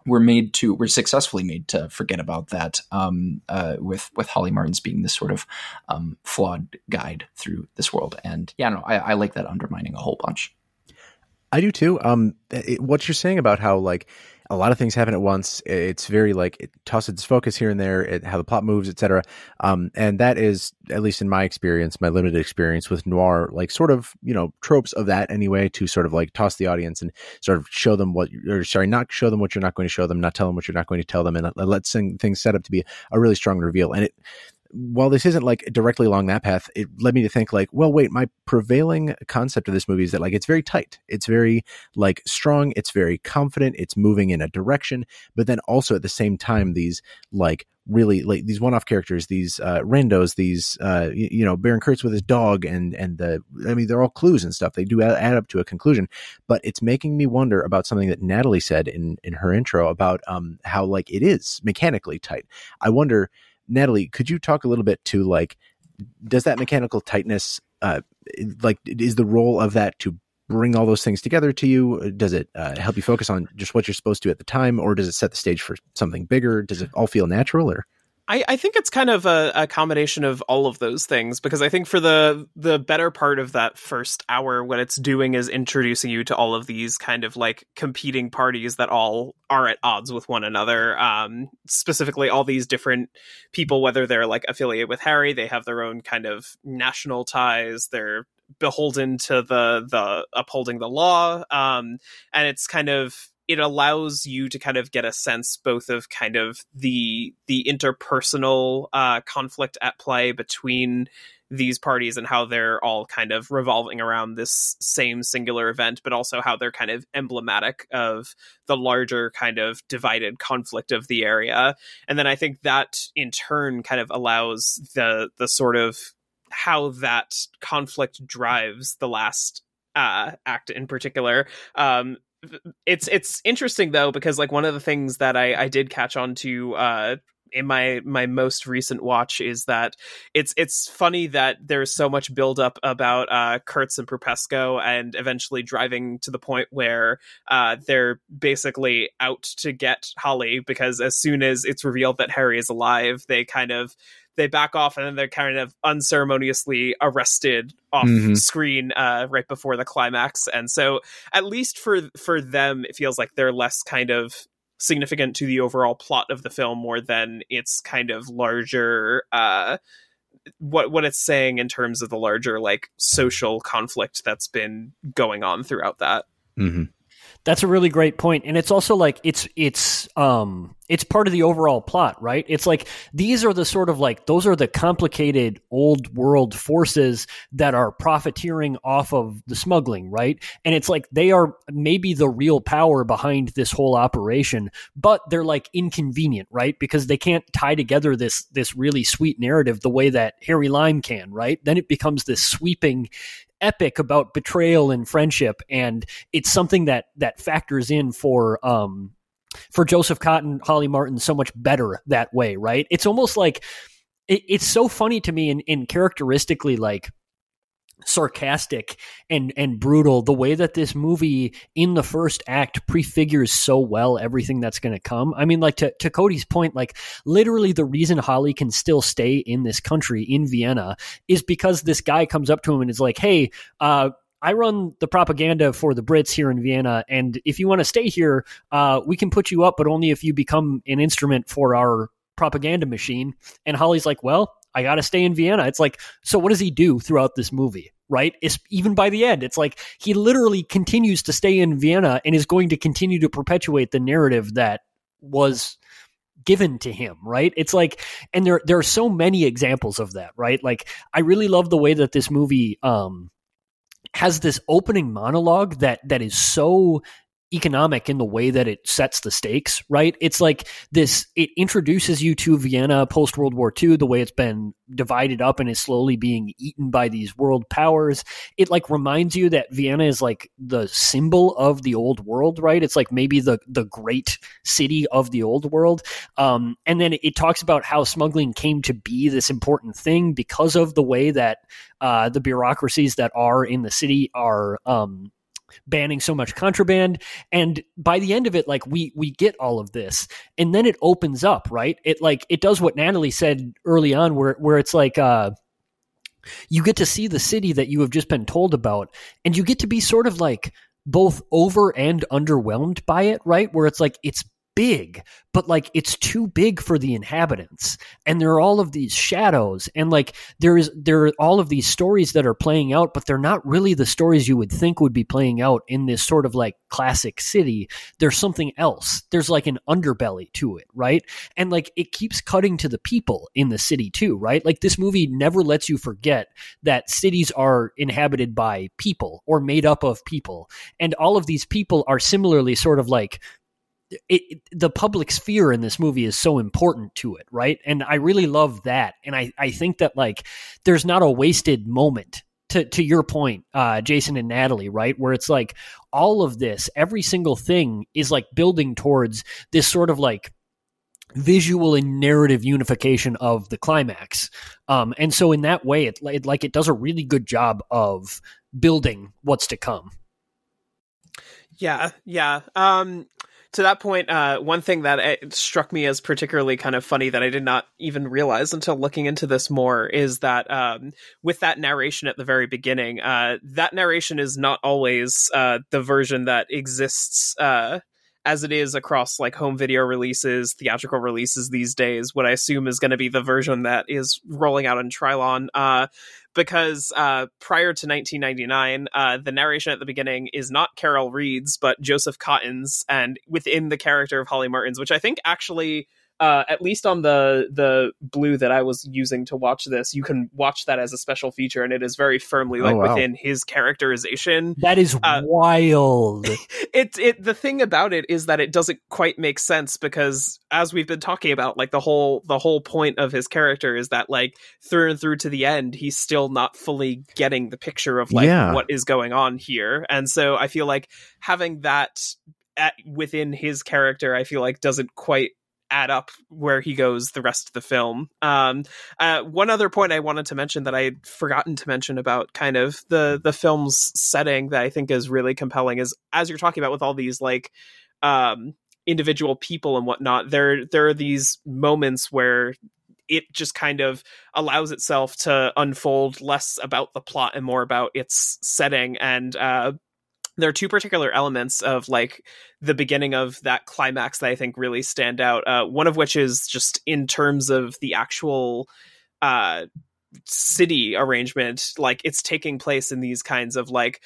we're made to we're successfully made to forget about that um, uh, with with Holly Martins being this sort of um, flawed guide through this world. And yeah, no, I, I like that undermining a whole bunch. I do too. Um, it, what you're saying about how like a lot of things happen at once. It's very like it tosses its focus here and there, it, how the plot moves, etc. Um, and that is, at least in my experience, my limited experience with noir, like sort of you know tropes of that anyway, to sort of like toss the audience and sort of show them what, or sorry, not show them what you're not going to show them, not tell them what you're not going to tell them, and let things set up to be a really strong reveal. And it while this isn't like directly along that path, it led me to think like, well, wait, my prevailing concept of this movie is that like it's very tight, it's very like strong, it's very confident, it's moving in a direction, but then also at the same time, these like really like these one-off characters, these uh, randos, these uh, you, you, know Baron Kurtz with his dog, and and the I mean they're all clues and stuff. They do add up to a conclusion, but it's making me wonder about something that Natalie said in in her intro about um how like it is mechanically tight. I wonder Natalie, could you talk a little bit to like, does that mechanical tightness, uh, like, is the role of that to bring all those things together to you? Does it uh, help you focus on just what you're supposed to at the time, or does it set the stage for something bigger? Does it all feel natural, or? I, I think it's kind of a, a, combination of all of those things because I think for the the better part of that first hour, what it's doing is introducing you to all of these kind of like competing parties that all are at odds with one another. Um, specifically, all these different people, whether they're like affiliated with Harry, they have their own kind of national ties. They're beholden to the the upholding the law, um, and it's kind of it allows you to kind of get a sense both of kind of the the interpersonal uh, conflict at play between these parties and how they're all kind of revolving around this same singular event, but also how they're kind of emblematic of the larger kind of divided conflict of the area. And then I think that in turn kind of allows the the sort of how that conflict drives the last uh, act in particular um, it's it's interesting though because like one of the things that I I did catch on to uh in my my most recent watch is that it's it's funny that there's so much buildup about uh, Kurtz and Popescu and eventually driving to the point where uh, they're basically out to get Holly because as soon as it's revealed that Harry is alive, they kind of they back off and then they're kind of unceremoniously arrested off mm-hmm. screen uh, right before the climax. And so, at least for for them, it feels like they're less kind of significant to the overall plot of the film more than its kind of larger uh, what what it's saying in terms of the larger like social conflict that's been going on throughout that. Mm-hmm. That's a really great point, and it's also like it's it's um it's part of the overall plot, right? It's like these are the sort of like those are the complicated old world forces that are profiteering off of the smuggling, right? And it's like they are maybe the real power behind this whole operation, but they're like inconvenient, right? Because they can't tie together this this really sweet narrative the way that Harry Lime can, right? Then it becomes this sweeping epic about betrayal and friendship, and it's something that that factors in for um for Joseph Cotten, Holly Martin so much better that way, right? It's almost like it, it's so funny to me and, and characteristically like sarcastic and and brutal the way that this movie in the first act prefigures so well everything that's going to come i mean like to, to cody's point like literally the reason holly can still stay in this country in vienna is because this guy comes up to him and is like hey uh I run the propaganda for the Brits here in Vienna, and if you want to stay here, uh, we can put you up, but only if you become an instrument for our propaganda machine. And Holly's like, well, I got to stay in Vienna. It's like, so what does he do throughout this movie? Right? It's even by the end, it's like he literally continues to stay in Vienna and is going to continue to perpetuate the narrative that was given to him, right? It's like, and there there are so many examples of that, right? Like, I really love the way that this movie um, has this opening monologue that that is so economic in the way that it sets the stakes, right? It's like this, it introduces you to Vienna post World War II, the way it's been divided up and is slowly being eaten by these world powers. It like reminds you that Vienna is like the symbol of the old world, right? It's like maybe the, the great city of the old world. Um, and then it talks about how smuggling came to be this important thing because of the way that uh, the bureaucracies that are in the city are um, banning so much contraband. And by the end of it like we we get all of this. And then it opens up right? It like it does what natalie said early on where where it's like uh you get to see the city that you have just been told about. And you get to be sort of like both over and underwhelmed by it right? Where it's like it's big, but like it's too big for the inhabitants. And there are all of these shadows and like there is there are all of these stories that are playing out, but they're not really the stories you would think would be playing out in this sort of like classic city. There's something else. There's like an underbelly to it, right? And like it keeps cutting to the people in the city too, right? Like this movie never lets you forget that cities are inhabited by people or made up of people. And all of these people are similarly sort of like it, it, the public sphere in this movie is so important to it, right? And I really love that. And I, I think that like there's not a wasted moment to to your point, uh, Jason and Natalie, right? Where it's like all of this, every single thing is like building towards this sort of like visual and narrative unification of the climax. Um, and so in that way, it, it like it does a really good job of building what's to come. Yeah, yeah. Um, to that point, uh, one thing that uh, struck me as particularly kind of funny that I did not even realize until looking into this more is that um, with that narration at the very beginning, uh, that narration is not always uh, the version that exists uh, as it is across like home video releases, theatrical releases these days. What I assume is going to be the version that is rolling out on Trylon. Because uh, prior to 1999, uh, the narration at the beginning is not Carol Reed's, but Joseph Cotten's, and within the character of Holly Martin's, which I think actually uh, at least on the the blue that I was using to watch this, you can watch that as a special feature, and it is very firmly like oh, wow. within his characterization. That is uh, wild. it it the thing about it is that it doesn't quite make sense because as we've been talking about, like the whole the whole point of his character is that like through and through to the end, he's still not fully getting the picture of like yeah. what is going on here, and so I feel like having that at, within his character, I feel like doesn't quite add up where he goes the rest of the film. Um, uh, one other point I wanted to mention that I had forgotten to mention about kind of the the film's setting that I think is really compelling is as you're talking about with all these like um, individual people and whatnot. There there are these moments where it just kind of allows itself to unfold less about the plot and more about its setting and uh, there are two particular elements of like the beginning of that climax that I think really stand out. Uh, one of which is just in terms of the actual uh, city arrangement, like it's taking place in these kinds of like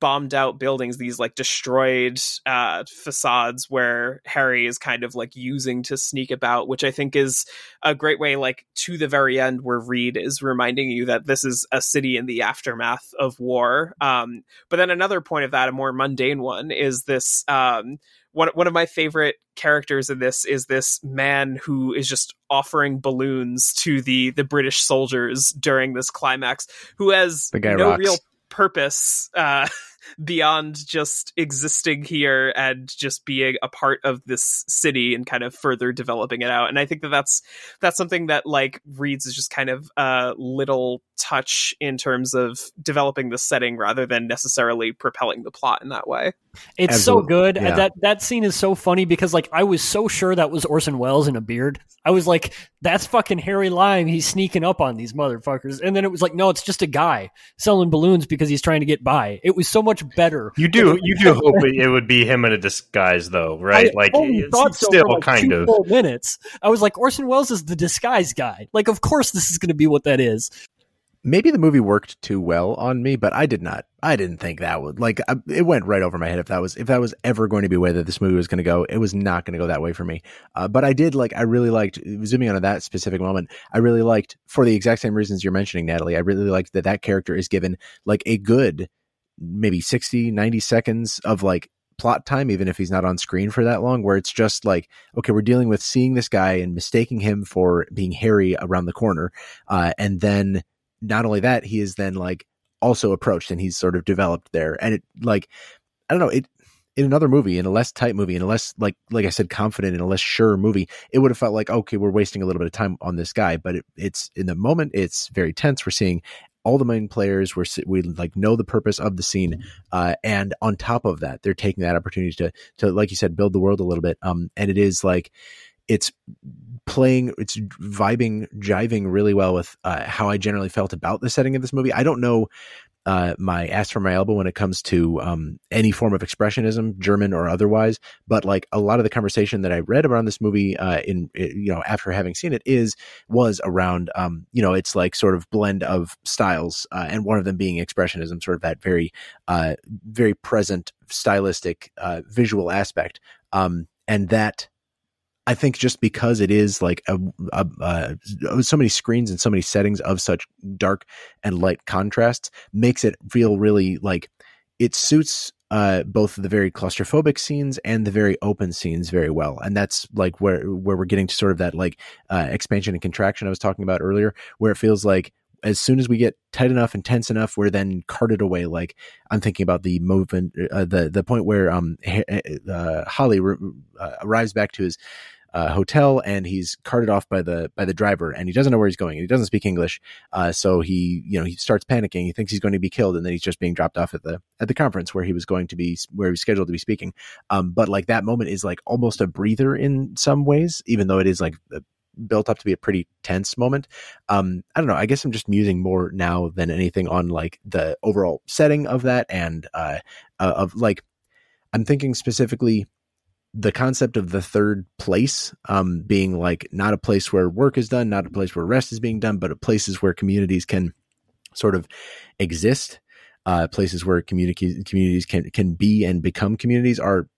bombed out buildings, these like destroyed uh, facades where Harry is kind of like using to sneak about, which I think is a great way, like to the very end, where Reed is reminding you that this is a city in the aftermath of war. Um, but then another point of that, a more mundane one, is this. Um, one, one of my favorite characters in this is this man who is just offering balloons to the the British soldiers during this climax, who has no rocks. real purpose uh, beyond just existing here and just being a part of this city and kind of further developing it out. And I think that that's that's something that like Reed's is just kind of a little touch in terms of developing the setting rather than necessarily propelling the plot in that way. It's Absolutely. so good. Yeah. That that scene is so funny because like I was so sure that was Orson Welles in a beard. I was like, that's fucking Harry Lime. He's sneaking up on these motherfuckers. And then it was like, no, it's just a guy selling balloons because he's trying to get by. It was so much better. You do you do hope it would be him in a disguise though, right? I like thought so still like kind of minutes. I was like, Orson Welles is the disguise guy. Like, of course this is gonna be what that is maybe the movie worked too well on me, but I did not. I didn't think that would like it went right over my head. If that was if that was ever going to be a way that this movie was going to go, it was not going to go that way for me. Uh, but I did like. I really liked zooming on that specific moment. I really liked for the exact same reasons you're mentioning, Natalie. I really liked that that character is given like a good maybe 60 90 seconds of like plot time even if he's not on screen for that long where it's just like okay we're dealing with seeing this guy and mistaking him for being harry around the corner uh, and then not only that, he is then like also approached and he's sort of developed there. And it like I don't know, it in another movie, in a less tight movie, in a less like like I said, confident in a less sure movie, it would have felt like okay, we're wasting a little bit of time on this guy. But it, it's in the moment, it's very tense. We're seeing all the main players. We're we like know the purpose of the scene, uh, and on top of that, they're taking that opportunity to to like you said, build the world a little bit. Um, and it is like it's playing it's vibing jiving really well with uh, how i generally felt about the setting of this movie i don't know uh, my ass for my elbow when it comes to um, any form of expressionism, German or otherwise. But like a lot of the conversation that I read around this movie, uh, in you know after having seen it, is was around um, you know it's like sort of blend of styles, uh, and one of them being expressionism, sort of that very uh, very present stylistic uh, visual aspect, um, and that I think just because it is like a, a, a, so many screens and so many settings of such dark and light contrasts makes it feel really like it suits uh, both the very claustrophobic scenes and the very open scenes very well, and that's like where where we're getting to sort of that like uh, expansion and contraction I was talking about earlier, where it feels like as soon as we get tight enough and tense enough, we're then carted away. Like I'm thinking about the movement, uh, the the point where um uh, Holly uh, arrives back to his uh, hotel and he's carted off by the by the driver and he doesn't know where he's going he doesn't speak english. Uh, so he you know he starts panicking. He thinks he's going to be killed and then he's just being dropped off at the at the conference where he was going to be where he was scheduled to be speaking. Um, but like that moment is like almost a breather in some ways even though it is like built up to be a pretty tense moment um, i don't know i guess i'm just musing more now than anything on like the overall setting of that and uh, uh of like i'm thinking specifically the concept of the third place um, being like not a place where work is done, not a place where rest is being done, but a places where communities can sort of exist, uh, places where communi- communities can can be and become communities are.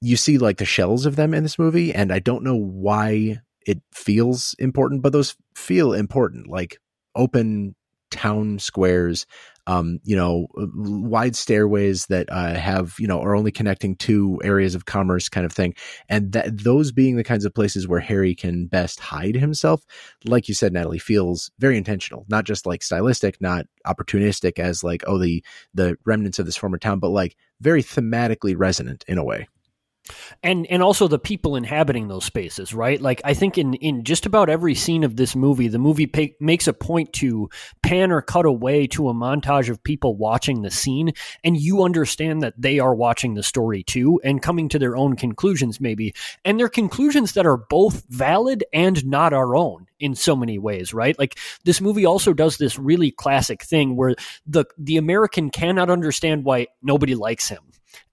You see, like the shells of them in this movie, and I don't know why it feels important, but those feel important, like open town squares um, you know, wide stairways that uh, have, you know, are only connecting two areas of commerce kind of thing. And that those being the kinds of places where Harry can best hide himself, like you said, Natalie, feels very intentional, not just like stylistic, not opportunistic as like, oh, the, the remnants of this former town, but like very thematically resonant in a way and and also the people inhabiting those spaces right? Like i think in in just about every scene of this movie the movie pay, makes a point to pan or cut away to a montage of people watching the scene. And you understand that they are watching the story too and coming to their own conclusions maybe. And they're conclusions that are both valid and not our own in so many ways right? Like this movie also does this really classic thing where the the american cannot understand why nobody likes him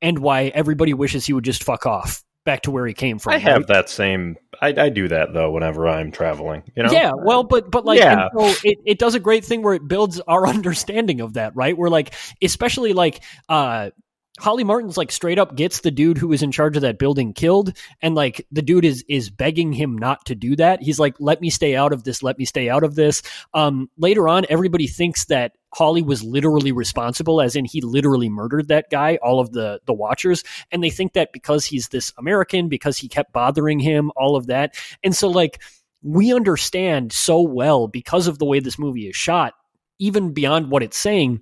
and why everybody wishes he would just fuck off back to where he came from. I have right? that same. I, I, do that though whenever I'm traveling. You know. Yeah. Well, but but like, yeah. So it it does a great thing where it builds our understanding of that. Right. We're like, especially like, uh, Holly Martin's like straight up gets the dude who is in charge of that building killed and like the dude is is begging him not to do that. He's like let me stay out of this, let me stay out of this. Um later on everybody thinks that Holly was literally responsible as in he literally murdered that guy, all of the the watchers and they think that because he's this American because he kept bothering him, all of that. And so like we understand so well because of the way this movie is shot even beyond what it's saying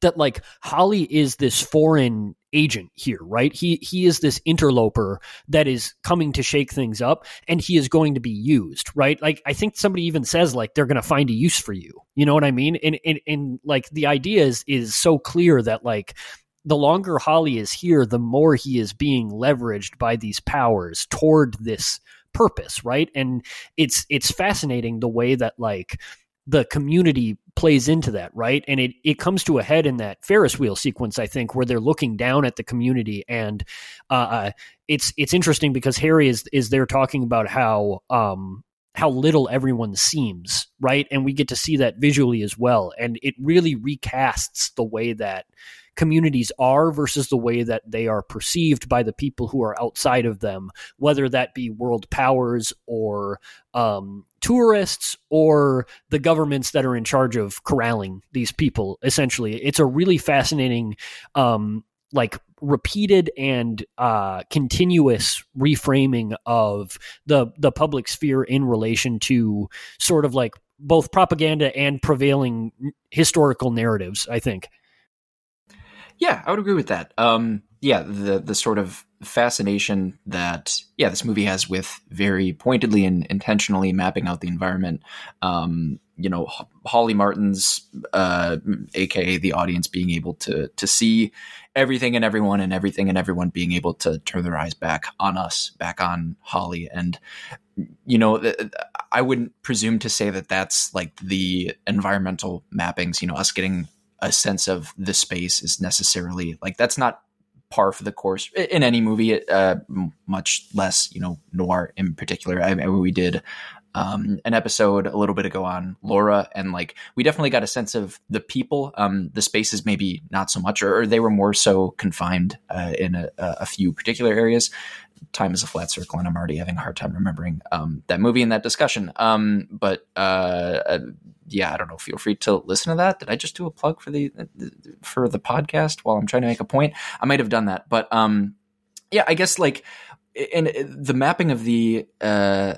that like Holly is this foreign agent here, right? He he is this interloper that is coming to shake things up and he is going to be used, right? Like I think somebody even says like they're going to find a use for you. You know what I mean? And and and like the idea is is so clear that like the longer Holly is here, the more he is being leveraged by these powers toward this purpose, right? And it's it's fascinating the way that like the community plays into that, right? And it, it comes to a head in that Ferris wheel sequence, I think, where they're looking down at the community, and uh, uh, it's it's interesting because Harry is is there talking about how um, how little everyone seems, right? And we get to see that visually as well, and it really recasts the way that communities are versus the way that they are perceived by the people who are outside of them, whether that be world powers or um, tourists or the governments that are in charge of corralling these people. Essentially, it's a really fascinating, um, like repeated and uh, continuous reframing of the the public sphere in relation to sort of like both propaganda and prevailing historical narratives. I think. Yeah, I would agree with that. Um, yeah, the the sort of fascination that yeah this movie has with very pointedly and intentionally mapping out the environment. Um, you know, Holly Martin's, uh, aka the audience, being able to to see everything and everyone, and everything and everyone being able to turn their eyes back on us, back on Holly, and you know, I wouldn't presume to say that that's like the environmental mappings. You know, us getting a sense of the space is necessarily like that's not par for the course in any movie, uh, much less you know noir in particular. I mean, we did um, an episode a little bit ago on Laura, and like we definitely got a sense of the people. Um, the spaces maybe not so much, or, or they were more so confined uh, in a, a, few particular areas. Time is a flat circle, and I'm already having a hard time remembering um, that movie and that discussion. Um, but uh, uh yeah, I don't know. Feel free to listen to that. Did I just do a plug for the for the podcast while I'm trying to make a point? I might have done that, but um, yeah, I guess like and the mapping of the uh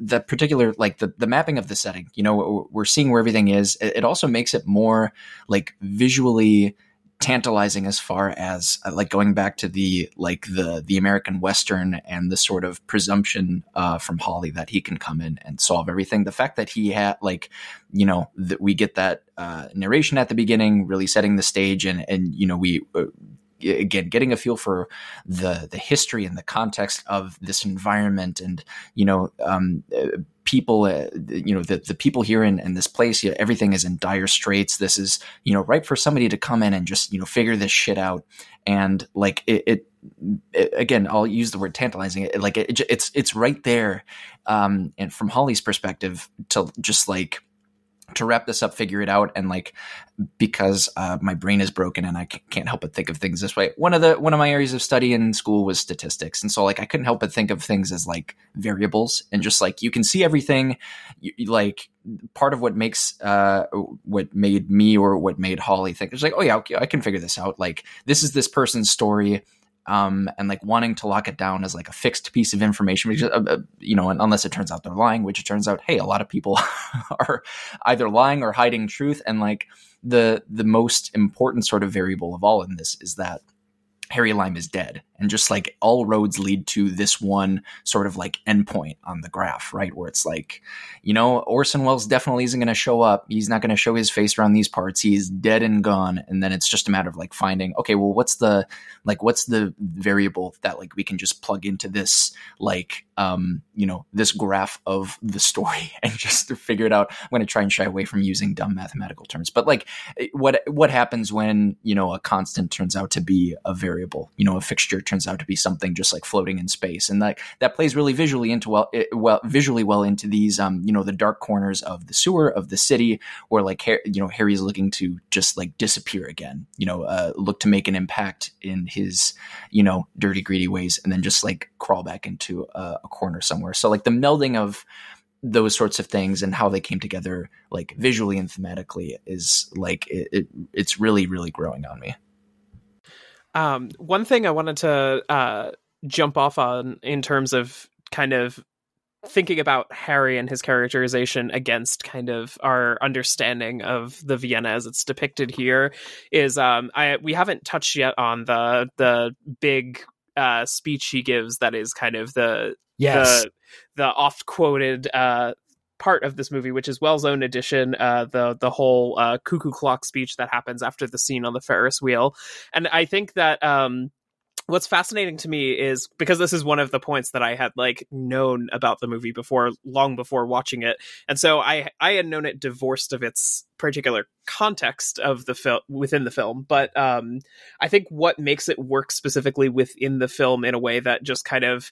that particular like the the mapping of the setting you know we're seeing where everything is it also makes it more like visually tantalizing as far as uh, like going back to the like the the American Western and the sort of presumption uh, from Holly that he can come in and solve everything. The fact that he had like you know that we get that uh, narration at the beginning, really setting the stage, and and you know we uh, again getting a feel for the the history and the context of this environment and you know um, people uh, you know the, the people here in, in this place you know, everything is in dire straits. This is you know right for somebody to come in and just you know figure this shit out. And like it, it, it again i'll use the word tantalizing. It, like it, it's it's right there um and from holly's perspective to just like to wrap this up, figure it out, and like because uh, my brain is broken and I can't help but think of things this way. One of the one of my areas of study in school was statistics, and so like I couldn't help but think of things as like variables and just like you can see everything. You, like part of what makes uh, what made me or what made Holly think it's like, oh yeah, okay, I can figure this out. Like this is this person's story um, and like wanting to lock it down as like a fixed piece of information, because, uh, uh, you know, unless it turns out they're lying, which it turns out, hey, a lot of people are either lying or hiding truth. And like the the most important sort of variable of all in this is that Harry Lime is dead. And just like all roads lead to this one sort of like endpoint on the graph, right? Where it's like, you know, Orson Welles definitely isn't going to show up. He's not going to show his face around these parts. He's dead and gone. And then it's just a matter of like finding, okay, well, what's the, like, what's the variable that like we can just plug into this, like, um, you know, this graph of the story and just to figure it out. I'm going to try and shy away from using dumb mathematical terms, but like what, what happens when, you know, a constant turns out to be a variable, you know, a fixture turns out to be something just like floating in space, and like that plays really visually into well, it, well visually well into these um you know the dark corners of the sewer of the city, where like you know Harry's looking to just like disappear again, you know, uh, look to make an impact in his you know dirty greedy ways, and then just like crawl back into a, a corner somewhere. So like the melding of those sorts of things and how they came together like visually and thematically is like it, it, it's really really growing on me um, one thing I wanted to uh, jump off on in terms of kind of thinking about Harry and his characterization against kind of our understanding of the Vienna as it's depicted here is um I we haven't touched yet on the the big uh speech he gives that is kind of the Yes. the the oft quoted uh part of this movie which is Welles own edition uh the the whole uh cuckoo clock speech that happens after the scene on the Ferris wheel. And I think that um what's fascinating to me is because this is one of the points that I had like known about the movie before long before watching it. And so I I had known it divorced of its particular context of the film within the film. But um I think what makes it work specifically within the film in a way that just kind of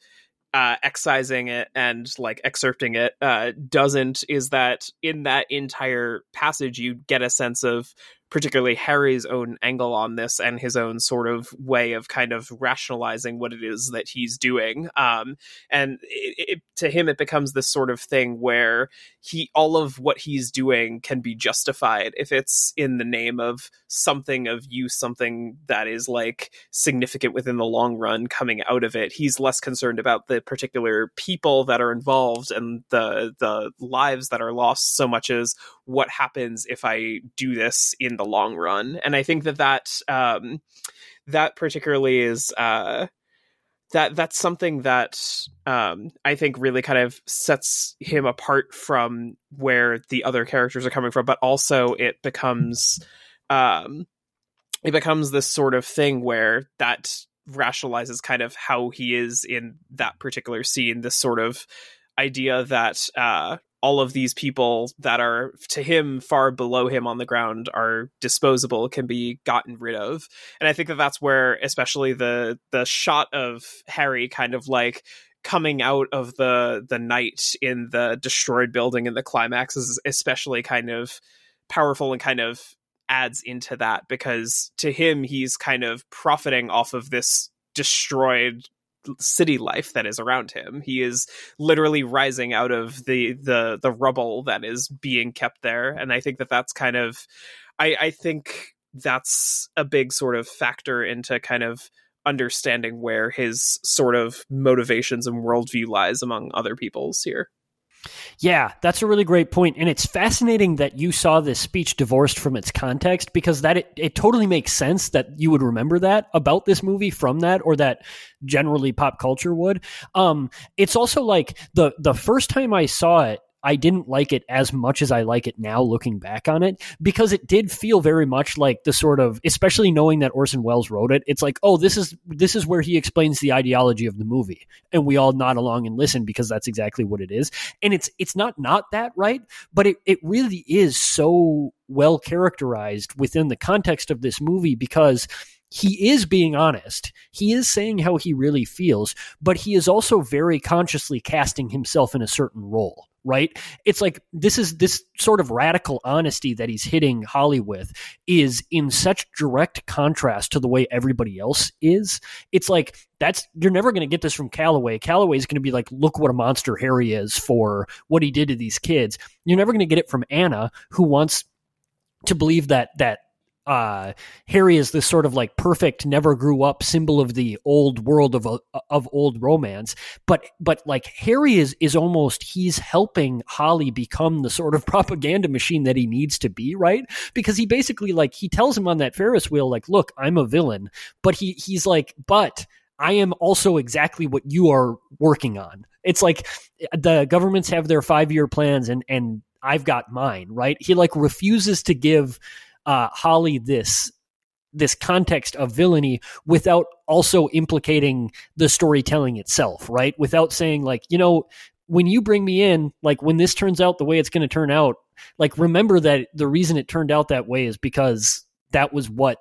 uh excising it and like excerpting it uh doesn't is that in that entire passage you get a sense of particularly Harry's own angle on this and his own sort of way of kind of rationalizing what it is that he's doing. Um, and it, it, to him, it becomes this sort of thing where he all of what he's doing can be justified if it's in the name of something of use, something that is like significant within the long run coming out of it. He's less concerned about the particular people that are involved and the the lives that are lost so much as what happens if I do this in the long run. And I think that that um, that particularly is uh, that that's something that um, I think really kind of sets him apart from where the other characters are coming from. But also, it becomes um, it becomes this sort of thing where that rationalizes kind of how he is in that particular scene. This sort of idea that uh, all of these people that are to him far below him on the ground are disposable can be gotten rid of. And i think that that's where especially the the shot of harry kind of like coming out of the the night in the destroyed building in the climax is especially kind of powerful and kind of adds into that because to him he's kind of profiting off of this destroyed city life that is around him. He is literally rising out of the the the rubble that is being kept there, and I think that that's kind of, I I think that's a big sort of factor into kind of understanding where his sort of motivations and worldview lies among other people's here. Yeah, that's a really great point. And it's fascinating that you saw this speech divorced from its context because that it, it totally makes sense that you would remember that about this movie from that or that generally pop culture would. Um, it's also like the the first time I saw it, I didn't like it as much as I like it now looking back on it because it did feel very much like the sort of especially knowing that Orson Welles wrote it it's like oh this is this is where he explains the ideology of the movie and we all nod along and listen because that's exactly what it is and it's it's not not that right but it it really is so well characterized within the context of this movie because he is being honest. He is saying how he really feels, but he is also very consciously casting himself in a certain role, right? It's like this is this sort of radical honesty that he's hitting Holly with is in such direct contrast to the way everybody else is. It's like that's you're never going to get this from Calloway. Calloway is going to be like, look what a monster Harry is for what he did to these kids. You're never going to get it from Anna, who wants to believe that that uh, Harry is this sort of like perfect, never grew up symbol of the old world of of old romance. But but like Harry is is almost he's helping Holly become the sort of propaganda machine that he needs to be, right? Because he basically like he tells him on that Ferris wheel, like, look, I'm a villain, but he he's like, but I am also exactly what you are working on. It's like the governments have their five year plans and and I've got mine, right? He like refuses to give uh, Holly this this context of villainy without also implicating the storytelling itself, right? Without saying like, you know, when you bring me in, like when this turns out the way it's going to turn out, like remember that the reason it turned out that way is because that was what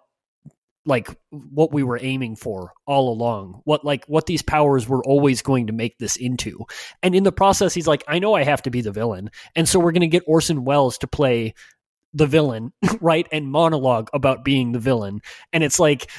like what we were aiming for all along what like what these powers were always going to make this into and in the process he's like i know i have to be the villain and so we're going to get orson welles to play the villain, right? And monologue about being the villain. And it's like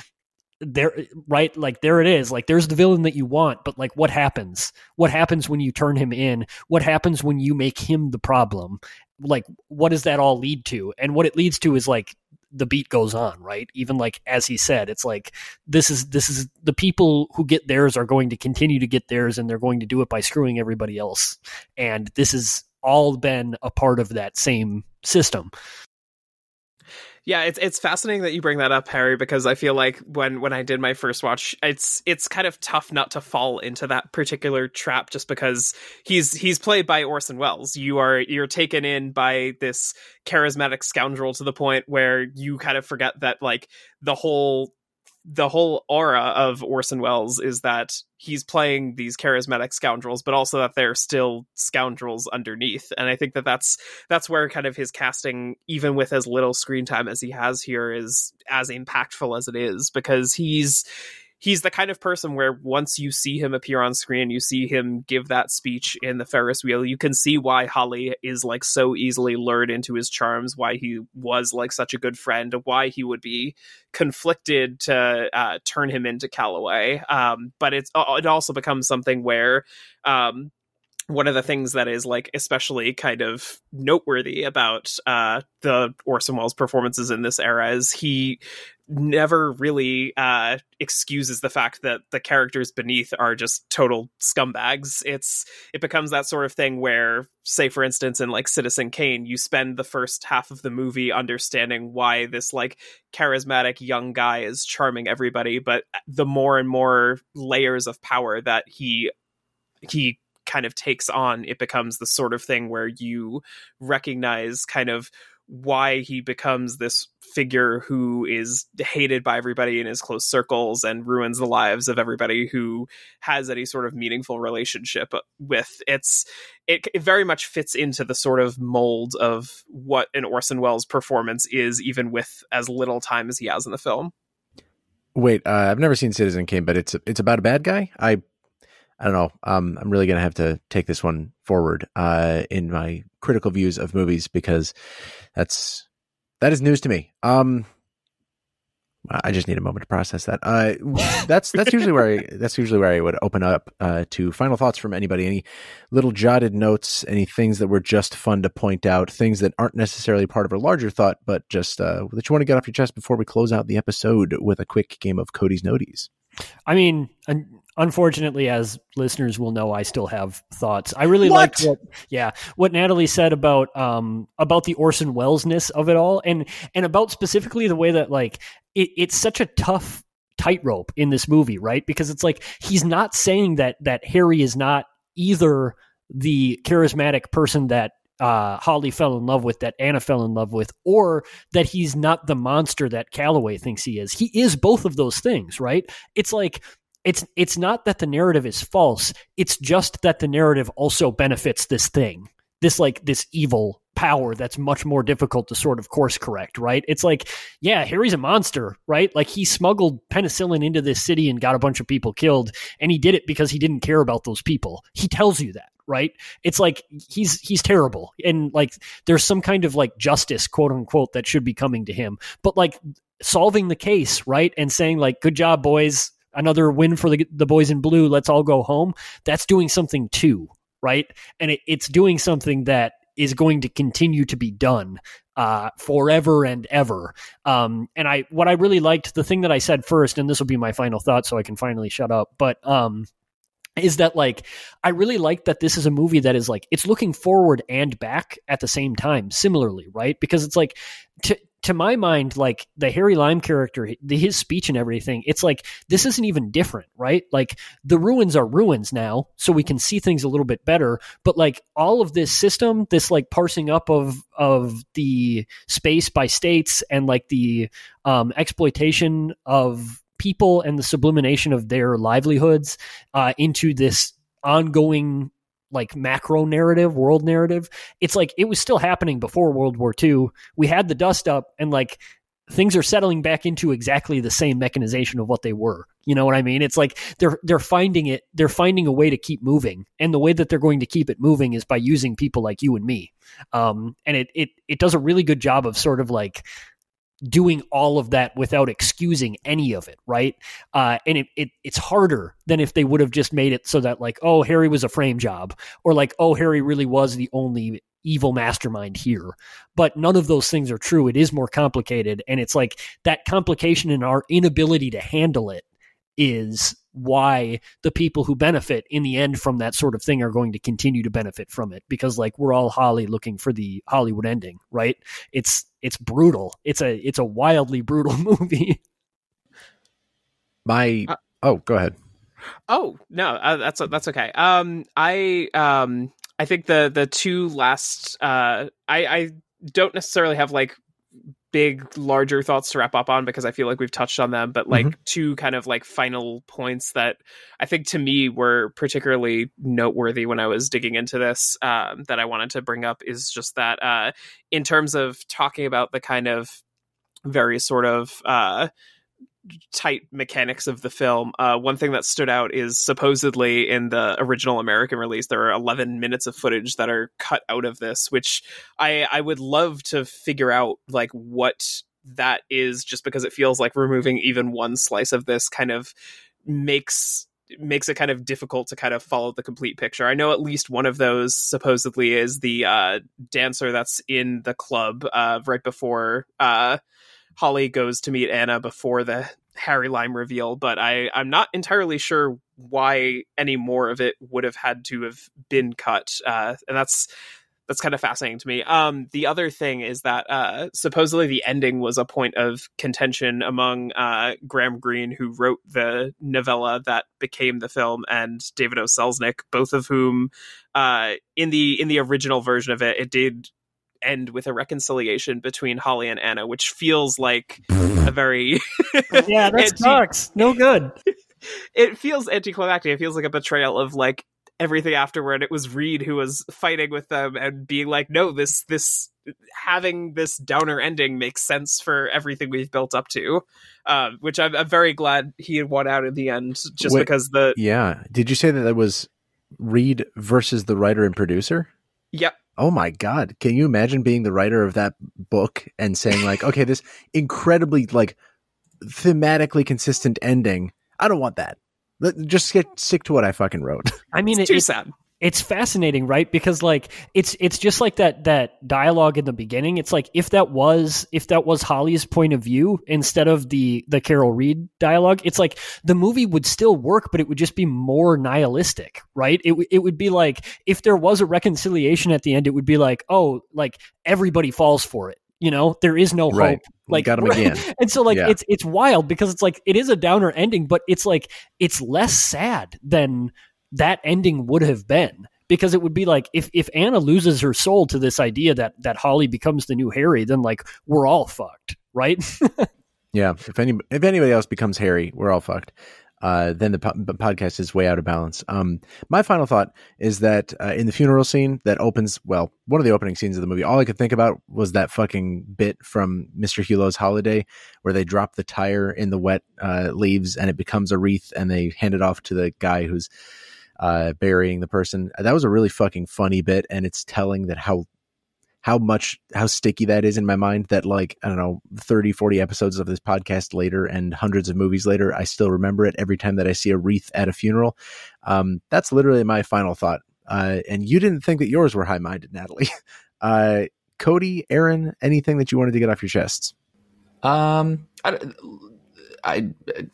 there right like there it is like there's the villain that you want but like what happens what happens when you turn him in what happens when you make him the problem like what does that all lead to and what it leads to is like the beat goes on, right? Even like as he said, it's like this is this is the people who get theirs are going to continue to get theirs and they're going to do it by screwing everybody else. And this has all been a part of that same system. Yeah, it's it's fascinating that you bring that up, Harry, because I feel like when when I did my first watch, it's it's kind of tough not to fall into that particular trap just because he's he's played by Orson Welles. You are you're taken in by this charismatic scoundrel to the point where you kind of forget that like the whole the whole aura of Orson Welles is that he's playing these charismatic scoundrels, but also that they're still scoundrels underneath. And I think that that's that's where kind of his casting, even with as little screen time as he has here, is as impactful as it is because he's he's the kind of person where once you see him appear on screen, you see him give that speech in the Ferris wheel, you can see why Holly is like so easily lured into his charms, why he was like such a good friend, why he would be conflicted to uh, turn him into Calloway. Um, but it's uh, it also becomes something where um, one of the things that is like especially kind of noteworthy about uh, the Orson Welles performances in this era is he never really uh, excuses the fact that the characters beneath are just total scumbags. It's it becomes that sort of thing where, say, for instance, in like Citizen Kane, you spend the first half of the movie understanding why this like charismatic young guy is charming everybody, but the more and more layers of power that he he kind of takes on, it becomes the sort of thing where you recognize kind of why he becomes this figure who is hated by everybody in his close circles and ruins the lives of everybody who has any sort of meaningful relationship with it's it, it very much fits into the sort of mold of what an Orson Welles performance is even with as little time as he has in the film. Wait, uh, I've never seen Citizen Kane, but it's it's about a bad guy. I I don't know. Um, I'm really going to have to take this one forward uh, in my critical views of movies because that's that is news to me. Um, I just need a moment to process that. Uh, that's that's usually where I that's usually where I would open up uh, to final thoughts from anybody. Any little jotted notes, any things that were just fun to point out, things that aren't necessarily part of a larger thought, but just uh, that you want to get off your chest before we close out the episode with a quick game of Cody's Noties. I mean, unfortunately, as listeners will know, I still have thoughts. I really like what, yeah, what Natalie said about um about the Orson Wellesness of it all, and and about specifically the way that like it, it's such a tough tightrope in this movie, right? Because it's like he's not saying that that Harry is not either the charismatic person that uh, Holly fell in love with, that Anna fell in love with, or that he's not the monster that Calloway thinks he is. He is both of those things, right? It's like it's it's not that the narrative is false it's just that the narrative also benefits this thing this like this evil power that's much more difficult to sort of course correct right? It's like yeah harry's a monster right? Like he smuggled penicillin into this city and got a bunch of people killed and he did it because he didn't care about those people. He tells you that right? It's like he's he's terrible. And like there's some kind of like justice quote unquote that should be coming to him. But like solving the case right? And saying like good job boys. Another win for the, the boys in blue. Let's all go home. That's doing something too, right? And it, it's doing something that is going to continue to be done uh, forever and ever. Um, and I, what I really liked, the thing that I said first, and this will be my final thought, so I can finally shut up. But um, is that like I really like that this is a movie that is like it's looking forward and back at the same time similarly right because it's like to to my mind, like the Harry Lime character, his speech and everything, it's like this isn't even different, right? Like the ruins are ruins now, so we can see things a little bit better. But like all of this system, this like parsing up of of the space by states and like the um, exploitation of people and the sublimation of their livelihoods uh, into this ongoing like macro narrative, world narrative. It's like it was still happening before World War II. We had the dust up and like things are settling back into exactly the same mechanization of what they were. You know what I mean? It's like they're they're finding it they're finding a way to keep moving. And the way that they're going to keep it moving is by using people like you and me. Um, and it it it does a really good job of sort of like doing all of that without excusing any of it, right? Uh, and it, it it's harder than if they would have just made it so that like, oh, Harry was a frame job, or like, oh, Harry really was the only evil mastermind here. But none of those things are true. It is more complicated, and it's like that complication and our inability to handle it is why the people who benefit in the end from that sort of thing are going to continue to benefit from it. Because like we're all holly looking for the hollywood ending right? It's it's brutal. It's a it's a wildly brutal movie. My uh, oh go ahead. Oh no uh, that's that's okay. Um i um i think the the two last uh i i don't necessarily have like big larger thoughts to wrap up on because I feel like we've touched on them but like mm-hmm. two kind of like final points that I think to me were particularly noteworthy when I was digging into this um, that I wanted to bring up is just that uh, in terms of talking about the kind of very sort of uh, tight mechanics of the film. Uh, one thing that stood out is supposedly in the original American release, there are 11 minutes of footage that are cut out of this, which I I would love to figure out like what that is, just because it feels like removing even one slice of this kind of makes makes it kind of difficult to kind of follow the complete picture. I know at least one of those supposedly is the uh, dancer that's in the club uh, right before uh, Holly goes to meet Anna before the Harry Lime reveal, but I, I'm not entirely sure why any more of it would have had to have been cut. Uh, and that's that's kind of fascinating to me. Um, the other thing is that uh, supposedly the ending was a point of contention among uh, Graham Greene, who wrote the novella that became the film, and David O. Selznick, both of whom, uh, in the in the original version of it, it did end with a reconciliation between Holly and Anna, which feels like a very yeah, that anti- sucks. No good. it feels anticlimactic. It feels like a betrayal of like everything afterward. It was Reed who was fighting with them and being like, "No, this this having this downer ending makes sense for everything we've built up to." Uh, which I'm, I'm, very glad he had won out in the end, just Wait, because the yeah. Did you say that that was Reed versus the writer and producer? Yep oh my god. Can you imagine being the writer of that book and saying like okay this incredibly like thematically consistent ending? I don't want that. Just get stick to what i fucking wrote. I mean it's it, too sad it's fascinating right? Because like it's it's just like that that dialogue in the beginning. It's like if that was if that was holly's point of view instead of the the carol reed dialogue it's like the movie would still work but it would just be more nihilistic right? It, it would be like if there was a reconciliation at the end it would be like oh like everybody falls for it you know? There is no right. hope. Like got him again. And so like yeah. it's it's wild because it's like it is a downer ending but it's like it's less sad than that ending would have been because it would be like if if Anna loses her soul to this idea that that Holly becomes the new Harry, then like we're all fucked, right? yeah. If any if anybody else becomes Harry, we're all fucked. Uh, then the, po- podcast is way out of balance. Um, my final thought is that uh, in the funeral scene that opens, well, one of the opening scenes of the movie, all I could think about was that fucking bit from Mr. Hulot's Holiday where they drop the tire in the wet uh, leaves and it becomes a wreath and they hand it off to the guy who's uh, burying the person. That was a really fucking funny bit, and it's telling that how how much how sticky that is in my mind that like i don't know 30 40 episodes of this podcast later and hundreds of movies later i still remember it every time that i see a wreath at a funeral. Um, that's literally my final thought. Uh, and you didn't think that yours were high-minded natalie. Uh, cody aaron anything that you wanted to get off your chests? Um I, I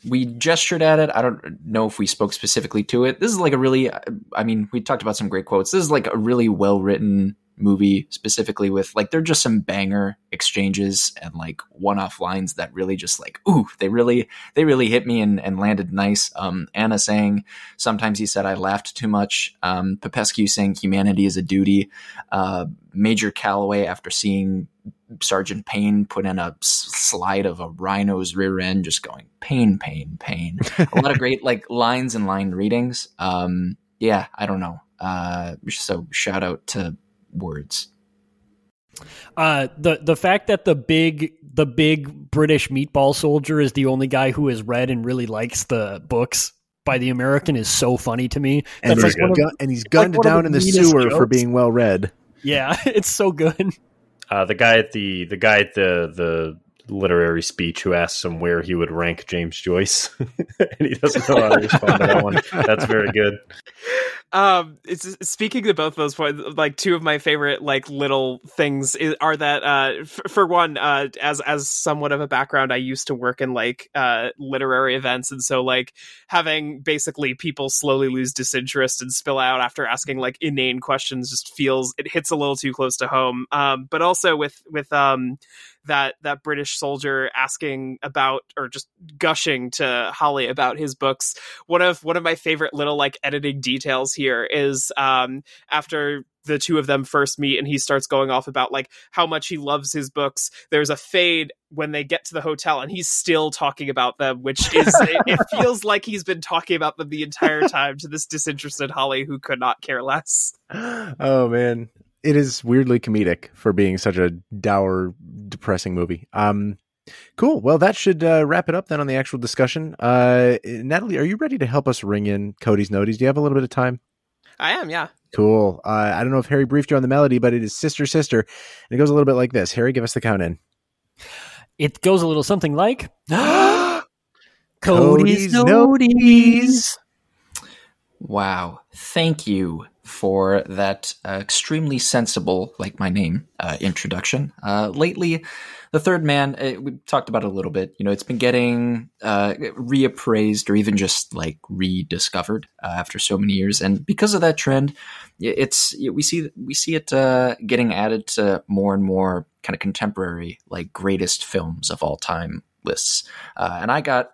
we gestured at it. I don't know if we spoke specifically to it. This is like a really I mean, we talked about some great quotes. This is like a really well written movie specifically with like they're just some banger exchanges and like one-off lines that really just like ooh they really they really hit me and, and landed nice um anna saying sometimes he said i laughed too much um popescu saying humanity is a duty uh major calloway after seeing sergeant paine put in a slide of a rhino's rear end just going paine paine paine a lot of great like lines and line readings um yeah i don't know uh so shout out to words. Uh, the the fact that the big the big British meatball soldier is the only guy who has read and really likes the books by the American is so funny to me. That's and, he's, like gun, and he's gunned like down in the sewer jokes. for being well read. Yeah, it's so good. Uh, the guy at the the guy at the the literary speech who asks him where he would rank James Joyce, and he doesn't know how to respond to that one. That's very good. Um, it's speaking to both those points. Like two of my favorite like little things is, are that uh, f- for one, uh, as as somewhat of a background, I used to work in like uh literary events, and so like having basically people slowly lose disinterest and spill out after asking like inane questions just feels it hits a little too close to home. Um, but also with with um that that British soldier asking about or just gushing to Holly about his books. One of one of my favorite little like editing details here is um after the two of them first meet and he starts going off about like how much he loves his books there's a fade when they get to the hotel and he's still talking about them which is it, it, feels like he's been talking about them the entire time to this disinterested holly who could not care less oh man it is weirdly comedic for being such a dour, depressing movie. Um, cool. Well, that should uh, wrap it up then on the actual discussion. Uh, Natalie, are you ready to help us ring in Cody's noties? Do you have a little bit of time? I am, yeah. Cool. Uh, I don't know if Harry briefed you on the melody, but it is Sister Sister. And it goes a little bit like this. Harry, give us the count in. It goes a little something like Cody's, Cody's noties. Wow. Thank you for that uh, extremely sensible, like my name, uh, introduction. Uh, lately, the third man, uh, we talked about it a little bit. You know, it's been getting uh, reappraised or even just like rediscovered uh, after so many years, and because of that trend, it's we see we see it getting added to more and more kind of contemporary, like greatest films of all time lists. and I got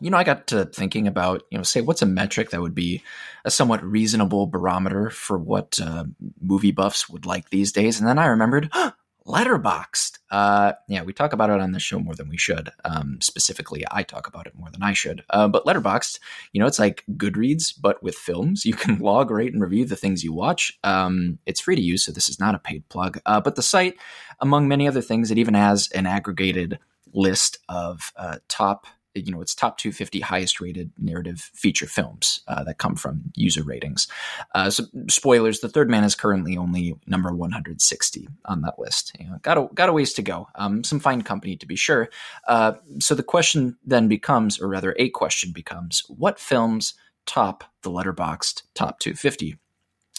you know, I got to thinking about, you know, say what's a metric that would be a somewhat reasonable barometer for what uh, movie buffs would like these days, and then I remembered. Letterboxd. Uh, yeah, we talk about it on the show more than we should. Um, specifically, I talk about it more than I should. Uh, but Letterboxd, you know, it's like Goodreads, but with films. You can log, rate, and review the things you watch. Um, it's free to use, so this is not a paid plug. Uh, but the site, among many other things, it even has an aggregated list of uh, top you know its top 250 highest rated narrative feature films uh, that come from user ratings. Uh, so spoilers: The Third Man is currently only number 160 on that list. You know, got a got a ways to go. Um, some fine company to be sure. Uh, so the question then becomes, or rather, a question becomes: What films top the Letterboxd top 250?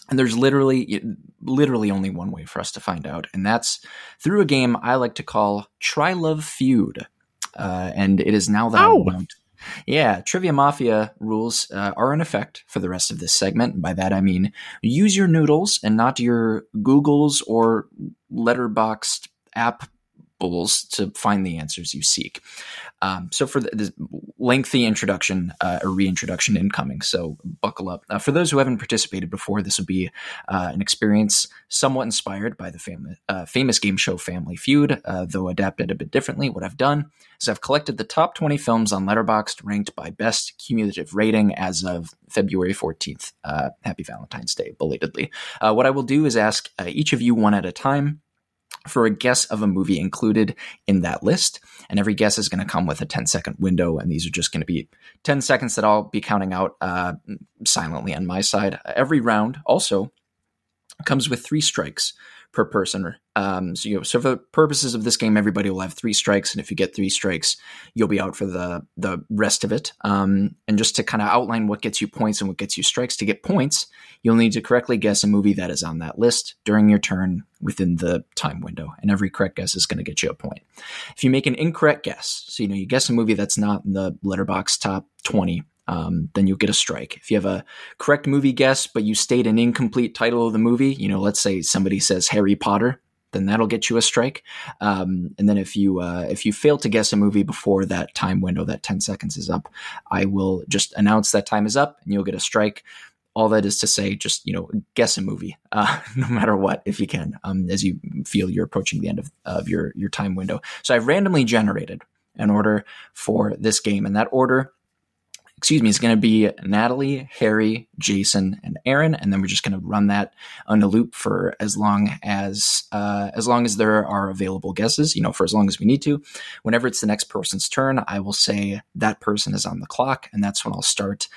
And there's literally, literally only one way for us to find out, and that's through a game I like to call Trylove Feud uh, and it is now that oh. Yeah, Trivia Mafia rules uh, are in effect for the rest of this segment. By that I mean use your noodles and not your Googles or Letterboxd app bulls to find the answers you seek. Um, so for the, lengthy introduction, uh, reintroduction incoming. So buckle up. Uh, for those who haven't participated before, this will be uh, an experience somewhat inspired by the fam- uh, famous game show Family Feud, uh, though adapted a bit differently. What I've done is I've collected the top 20 films on Letterboxd ranked by best cumulative rating as of February 14th. Uh, happy Valentine's Day, belatedly. what I will do is ask each of you one at a time for a guess of a movie included in that list. And every guess is going to come with a 10 second window. And these are just going to be 10 seconds that I'll be counting out uh, silently on my side. Every round also comes with three strikes per person. Um, so, you know, so for the purposes of this game, everybody will have three strikes, and if you get three strikes, you'll be out for the the rest of it. Um, and just to kind of outline what gets you points and what gets you strikes, to get points, you'll need to correctly guess a movie that is on that list during your turn within the time window, and every correct guess is going to get you a point. If you make an incorrect guess, so you know you guess a movie that's not in the Letterboxd top twenty, um, then you'll get a strike. If you have a correct movie guess, but you state an incomplete title of the movie, you know, let's say somebody says Harry Potter, then that'll get you a strike. Um, and then if you uh, if you fail to guess a movie before that time window, that ten seconds is up, I will just announce that time is up, and you'll get a strike. All that is to say, just you know, guess a movie, uh, no matter what, if you can, um, as you feel you're approaching the end of, of your your time window. So I've randomly generated an order for this game, and that order excuse me, is going to be Natalie, Harry, Jason, and Aaron, and then we're just going to run that on a loop for as long as uh, as long as there are available guesses. You know, for as long as we need to. Whenever it's the next person's turn, I will say that person is on the clock, and that's when I'll start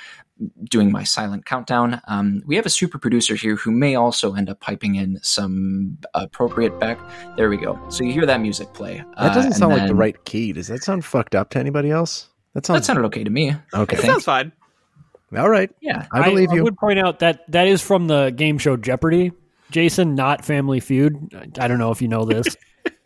doing my silent countdown. Um, we have a super producer here who may also end up piping in some appropriate back. There we go. So you hear that music play. That doesn't uh, sound like the right key. Does that sound fucked up to anybody else? That That sounded okay to me. okay. I. Sounds fine. All right, Yeah. I believe I you. would point out that that is from the game show Jeopardy, Jason, not Family Feud. I don't know if you know this.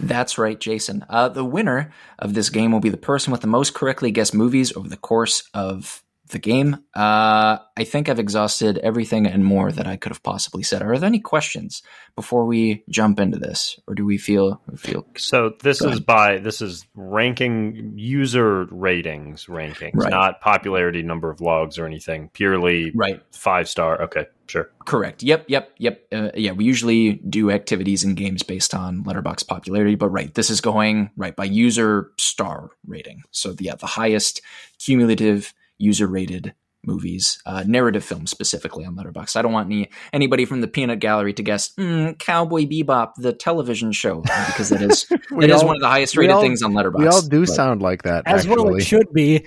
That's right, Jason. Uh, the winner of this game will be the person with the most correctly guessed movies over the course of the game. Uh, I think I've exhausted everything and more that I could have possibly said. Are there any questions before we jump into this, or do we feel feel So this is by this is ranking user ratings rankings, Right. not popularity number of logs or anything. Purely right? five star. Okay, sure. Correct. Yep. Yep. Yep. Uh, yeah, we usually do activities in games based on Letterboxd popularity, but right, this is going right by user star rating. So the, yeah, the highest cumulative user rated movies, uh, narrative films specifically on Letterboxd. I don't want any anybody from the peanut gallery to guess mm, Cowboy Bebop, the television show, because that is We that is all- one of the highest rated all- things on Letterboxd. we all do But- sound like that. As actually. well, it should be.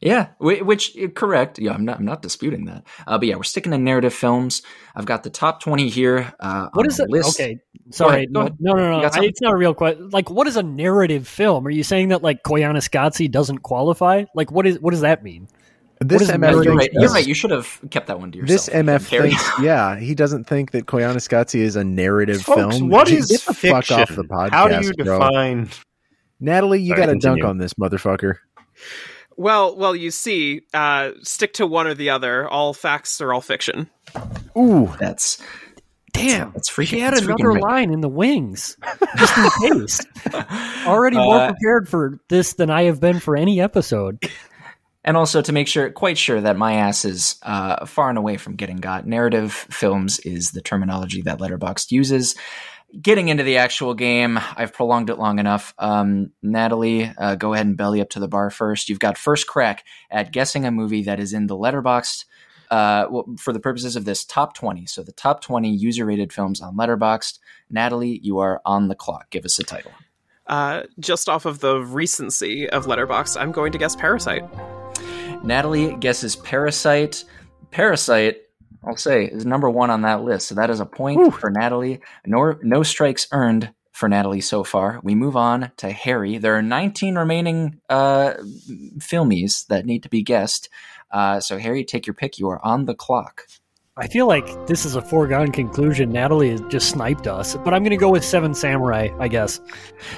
Yeah, which uh, correct. Yeah, I'm not. I'm not disputing that. Uh, but yeah, we're sticking to narrative films. I've got the top twenty here. Uh, What on is the it? list. Okay, sorry. ahead, go ahead. No, no, no. I, it's not a real question. Like, what is a narrative film? Are you saying that like Koyaanisqatsi doesn't qualify? Like, what is what does that mean? This What is MF you're right. You're right. You should have kept that one to yourself. This MF thinks, yeah, he doesn't think that Koyaanisqatsi is a narrative Folks, film. what Get is the fiction? fuck off the podcast, How do you bro. define? Natalie, you got to dunk on this motherfucker. Well, well, you see, uh, stick to one or the other. All facts are all fiction. Ooh, That's Damn, that's freaking. she had that's another freaking line in the wings, just in case. Already more Uh, prepared for this than I have been for any episode. And also to make sure, quite sure that my ass is uh, far and away from getting got. Narrative films is the terminology that Letterboxd uses. Getting into the actual game, I've prolonged it long enough. Um, Natalie, uh, go ahead and belly up to the bar first. You've got first crack at guessing a movie that is in the Letterboxd. Uh, well, for the purposes of this top 20, so the top 20 user rated films on Letterboxd. Natalie, you are on the clock. Give us a title. Uh, just off of the recency of Letterboxd, I'm going to guess Parasite. Natalie guesses Parasite. Parasite, I'll say, is number one on that list. So that is a point for Natalie. Nor, no strikes earned for Natalie so far. We move on to Harry. There are 19 remaining uh, filmies that need to be guessed. Uh, so, Harry, take your pick. You are on the clock. I feel like this is a foregone conclusion. Natalie has just sniped us, but I'm going to go with Seven Samurai. I guess.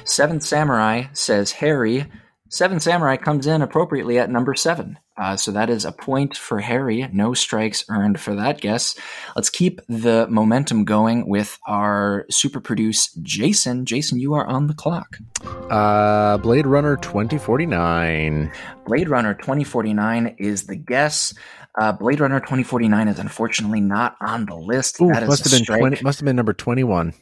Seven Samurai says Harry. Seven Samurai comes in appropriately at number seven. Uh, so that is a point for Harry. No strikes earned for that guess. Let's keep the momentum going with our super produce Jason. Jason, you are on the clock. uh, Blade Runner 2049. Blade Runner 2049 is the guess. Uh, Blade Runner 2049 is unfortunately not on the list. Ooh, that is must have been 20, must have been number 21.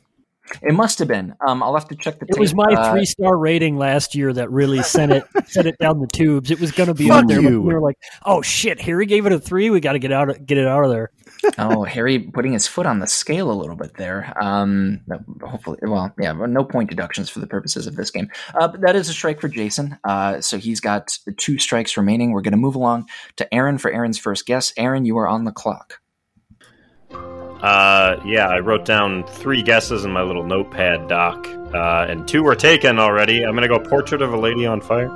It must have been. Um, I'll have to check the. It was my Uh, three star rating last year that really sent it sent it down the tubes. It was going to be Fuck up there, you. we were like, "Oh shit!" Harry gave it a three. We got to get out of, get it out of there. oh, Harry putting his foot on the scale a little bit there. Um, hopefully, well, yeah, no point deductions for the purposes of this game. Uh, but that is a strike for Jason. Uh, so he's got two strikes remaining. We're going to move along to Aaron for Aaron's first guess. Aaron, you are on the clock. Uh, yeah, I wrote down three guesses in my little notepad doc, uh, and two were taken already. I'm gonna go Portrait of a Lady on Fire.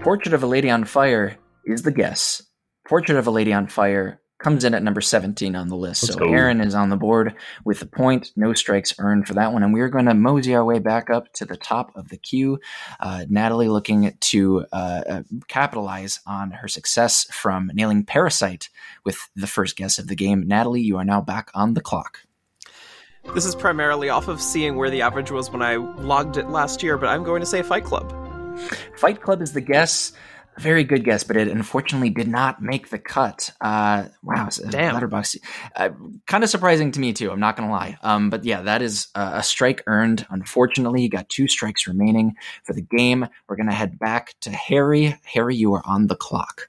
Portrait of a Lady on Fire is the guess. Portrait of a Lady on Fire comes in at number 17 on the list. Let's so go. Aaron is on the board with a point, no strikes earned for that one. And we're going to mosey our way back up to the top of the queue. Uh, Natalie looking to uh, uh, capitalize on her success from nailing Parasite with the first guess of the game. Natalie, you are now back on the clock. This is primarily off of seeing where the average was when I logged it last year, but I'm going to say Fight Club. Fight Club is the guess. Very good guess, but it unfortunately did not make the cut. Uh, wow, Damn. Letterboxd. Uh, kind of surprising to me too. I'm not gonna lie. Um, but yeah, that is uh, a strike earned. Unfortunately, you got two strikes remaining for the game. We're gonna head back to Harry. Harry, you are on the clock.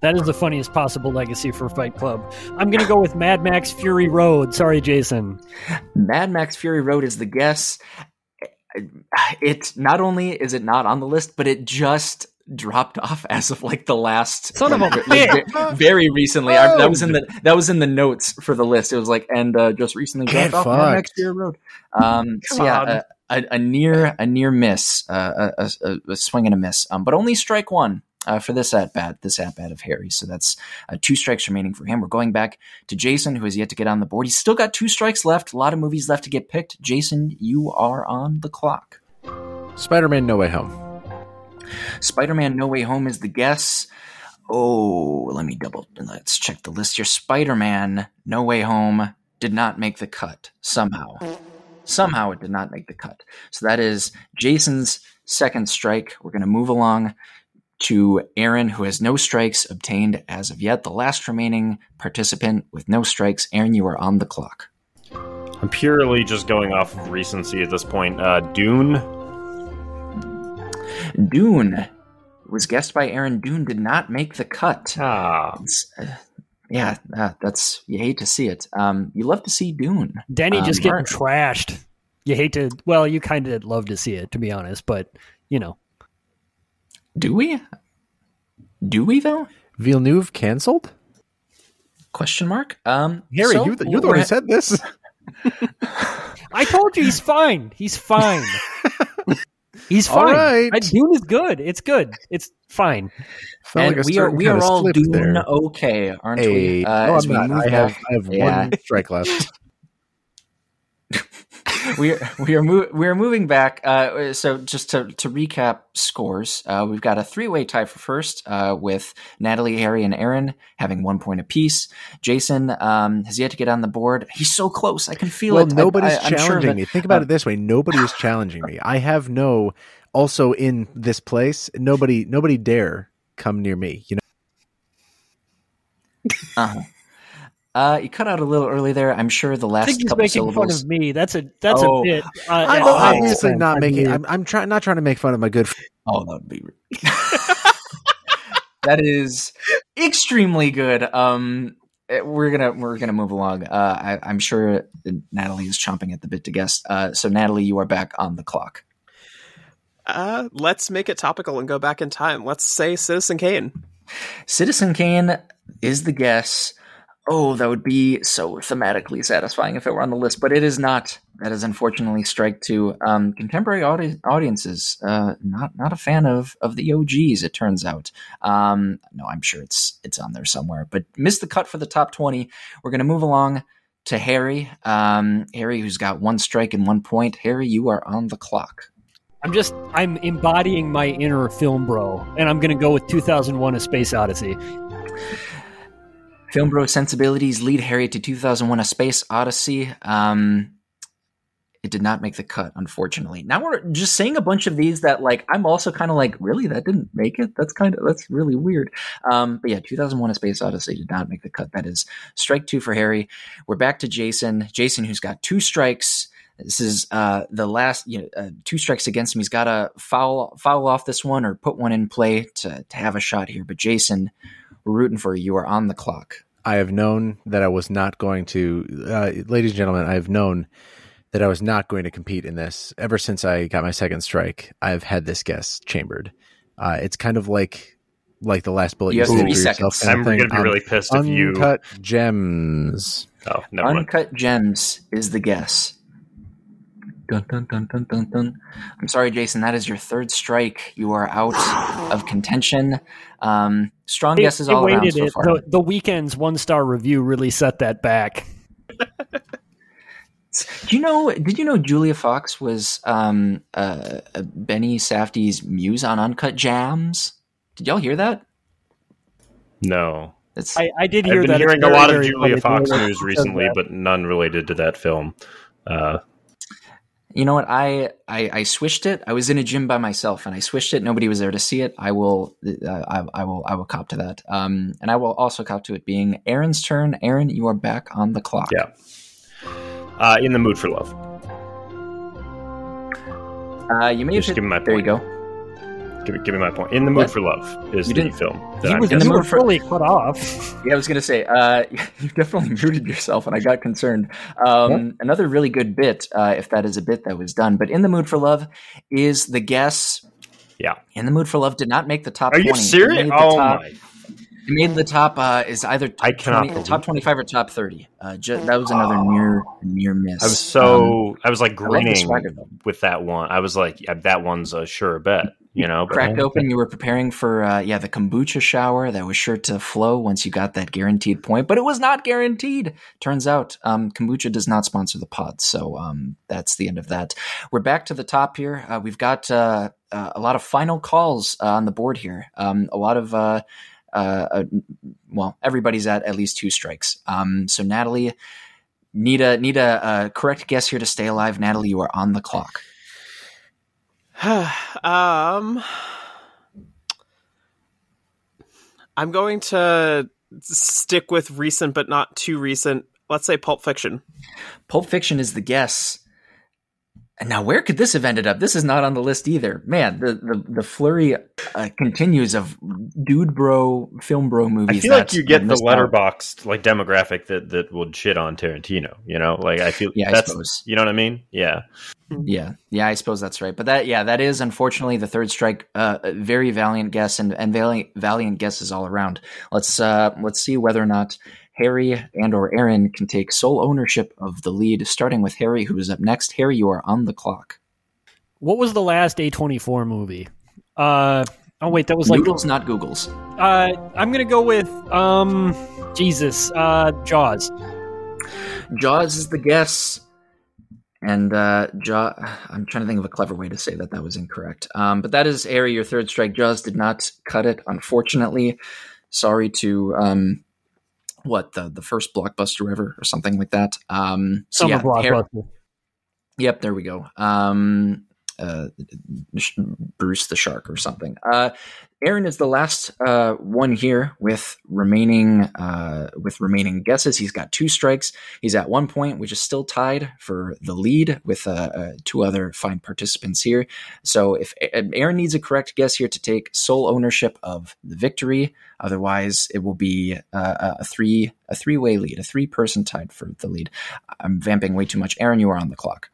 That is the funniest possible legacy for Fight Club. I'm going to go with Mad Max Fury Road. Sorry, Jason. Mad Max Fury Road is the guess. It not only is it not on the list, but it just dropped off as of like the last Son of a like, very recently. I, that was in the that was in the notes for the list. It was like and uh, just recently Get dropped off Mad Max fucked. Fury Road. Um, so yeah, a, a, a near a near miss, uh, a, a, a swing and a miss, um, but only strike one. Uh, for this at bat, this at bat of Harry. So that's uh, two strikes remaining for him. We're going back to Jason, who has yet to get on the board. He's still got two strikes left. A lot of movies left to get picked. Jason, you are on the clock. Spider-Man: No Way Home. Spider-Man: No Way Home is the guess. Oh, let me double. Let's check the list here. Spider-Man: No Way Home did not make the cut somehow. Somehow it did not make the cut. So that is Jason's second strike. We're going to move along to Aaron, who has no strikes obtained as of yet. The last remaining participant with no strikes. Aaron, you are on the clock. I'm purely just going off of recency at this point. Uh, Dune. Dune was guessed by Aaron. Dune did not make the cut. Ah, It's, uh, yeah, uh, that's you hate to see it. Um, you love to see Dune. Denny just Um, getting Mark- trashed. You hate to, well, you kind of love to see it, to be honest, but, you know. Do we? Do we though? Villeneuve canceled. Question mark. Um, Harry, so you the, you're the one who said this. I told you he's fine. He's fine. He's fine. right. Dune is good. It's good. It's fine. Felt and like we are we are all Dune there. okay, aren't Hey, we? Uh, no, I'm not. I have, I have Yeah. one strike left. we are we are mo- we are moving back. Uh, so just to to recap scores, uh, we've got a three way tie for first uh, with Natalie, Harry, and Aaron having one point apiece. Jason um, has yet to get on the board. He's so close. I can feel well, it. I- nobody's I, sure challenging that- me. Think about uh, it this way: nobody is challenging me. I have no. Also, in this place, nobody, nobody dare come near me. You know, Uh-huh. Uh, you cut out a little early there. I'm sure the last I last think he's couple making fun of me. That's a that's Oh. a bit. Uh, I'm yeah, I- obviously not making. I'm, I'm trying not trying to make fun of my good. friend. Oh, that would be. that is extremely good. Um, eh, we're gonna we're gonna move along. Uh, I, I'm sure Natalie is chomping at the bit to guess. Uh, so Natalie, you are back on the clock. Uh, let's make it topical and go back in time. Let's say Citizen Kane. Citizen Kane is the guess. Oh, that would be so thematically satisfying if it were on the list, but it is not. That is unfortunately strike two. Um, contemporary audi- audiences uh, not not a fan of of the OGs. It turns out. Um, no, I'm sure it's it's on there somewhere, but missed the cut for the top twenty. We're to move along to Harry. Um, Harry, who's got one strike and one point. Harry, you are on the clock. I'm just I'm embodying my inner film bro, and I'm gonna go with 2001: A Space Odyssey. Film Bro Sensibilities lead Harry to 2001 A Space Odyssey. Um, it did not make the cut, unfortunately. Now we're just saying a bunch of these that, like, I'm also kind of like, really? That didn't make it? That's kind of, that's really weird. Um, but yeah, 2001 A Space Odyssey did not make the cut. That is strike two for Harry. We're back to Jason. Jason, who's got two strikes. This is uh, the last, you know, uh, two strikes against him. He's got to foul foul off this one or put one in play to, to have a shot here. But Jason, we're rooting for you. You are on the clock. I have known that I was not going to, uh, ladies and gentlemen. I have known that I was not going to compete in this ever since I got my second strike. I've had this guess chambered. Uh, it's kind of like like the last bullet You have save 30 for yourself seconds. kind of I'm thing. going to be Um, really pissed if you. Uncut gems. Oh, never mind. Uncut Gems is the guess. Dun, dun, dun, dun, dun, dun. I'm sorry, Jason. That is your third strike. You are out of contention. Um, strong guesses all around so far. The, the Weeknd's one star review really set that back. Do you know? Did you know Julia Fox was um, uh, uh, Benny Safdie's muse on Uncut Gems? Did y'all hear that? No. It's I, I did I've hear been that. Hearing a lot of Julia. Fox news recently, but none related to that film. Uh, You know what? I, I I swished it. I was in a gym by myself, and I swished it. Nobody was there to see it. I will. Uh, I, I will. I will cop to that. Um, and I will also cop to it being Aaron's turn. Aaron, you are back on the clock. Yeah. Uh, in the mood for love. Uh, you may Just have hit, give me my There you go. Give, me- give me my point. In the mood What? for love is You the film that He I'm was in the mood for- fully cut off. Yeah, I was going to say, uh, you definitely muted yourself, and I got concerned. Um, Another really good bit, uh, if that is a bit that was done, but in the mood for love is the guess. Yeah. In the mood for love did not make the top. Are 20. you It serious? made the Oh top, my! It made the top. Uh, is either I cannot 20 top twenty-five or top thirty. Uh, ju- that was another near near miss. I was Um, so I was like I love the grinning swagger, with that one. I was like, yeah, that one's a sure bet. You know, cracked open. You were preparing for uh, yeah the kombucha shower that was sure to flow once you got that guaranteed point, but it was not guaranteed. Turns out um, kombucha does not sponsor the pod, so um, that's the end of that. We're back to the top here. Uh, we've got uh, uh, a lot of final calls uh, on the board here. Um, a lot of uh, uh, uh, well, everybody's at at least two strikes. Um, so Natalie. Need a need a, uh correct guess here to stay alive, Natalie. You are on the clock. um, I'm going to stick with recent, but not too recent. Let's say Pulp Fiction. Pulp Fiction is the guess. And now, where could this have ended up? This is not on the list either. Man, the the, the flurry uh, continues of dude bro, film bro movies. I movies. feel like you get the missed out. Letterboxd like demographic that that would shit on Tarantino. You know, like I feel Yeah, I that's suppose. you know what I mean. Yeah, Yeah, yeah, I suppose that's right. But that, yeah, that is unfortunately the third strike. Uh, very valiant guess and and valiant valiant guesses all around. Let's uh let's see whether or not Harry and or Aaron can take sole ownership of the lead. Starting with Harry, who is up next. Harry, you are on the clock. What was the last A24 movie? Uh, oh wait, that was like Noodles, not Googles. uh, I'm gonna go with um, Jesus, uh, Jaws. Jaws is the guess. And uh, Jaw, I'm trying to think of a clever way to say that that was incorrect. Um, but that is Harry, your third strike. Jaws did not cut it, unfortunately. Sorry to um, what the the first blockbuster ever or something like that. Um, so Summer yeah, blockbuster. Yep, there we go. Um, uh, Bruce the Shark or something. Uh, Aaron is the last uh, one here with remaining uh, with remaining guesses. He's got two strikes. He's at one point, which is still tied for the lead with uh, uh, two other fine participants here. So if Aaron needs a correct guess here to take sole ownership of the victory, otherwise it will be a three a three way lead, a three person tied for the lead. I'm vamping way too much. Aaron, you are on the clock.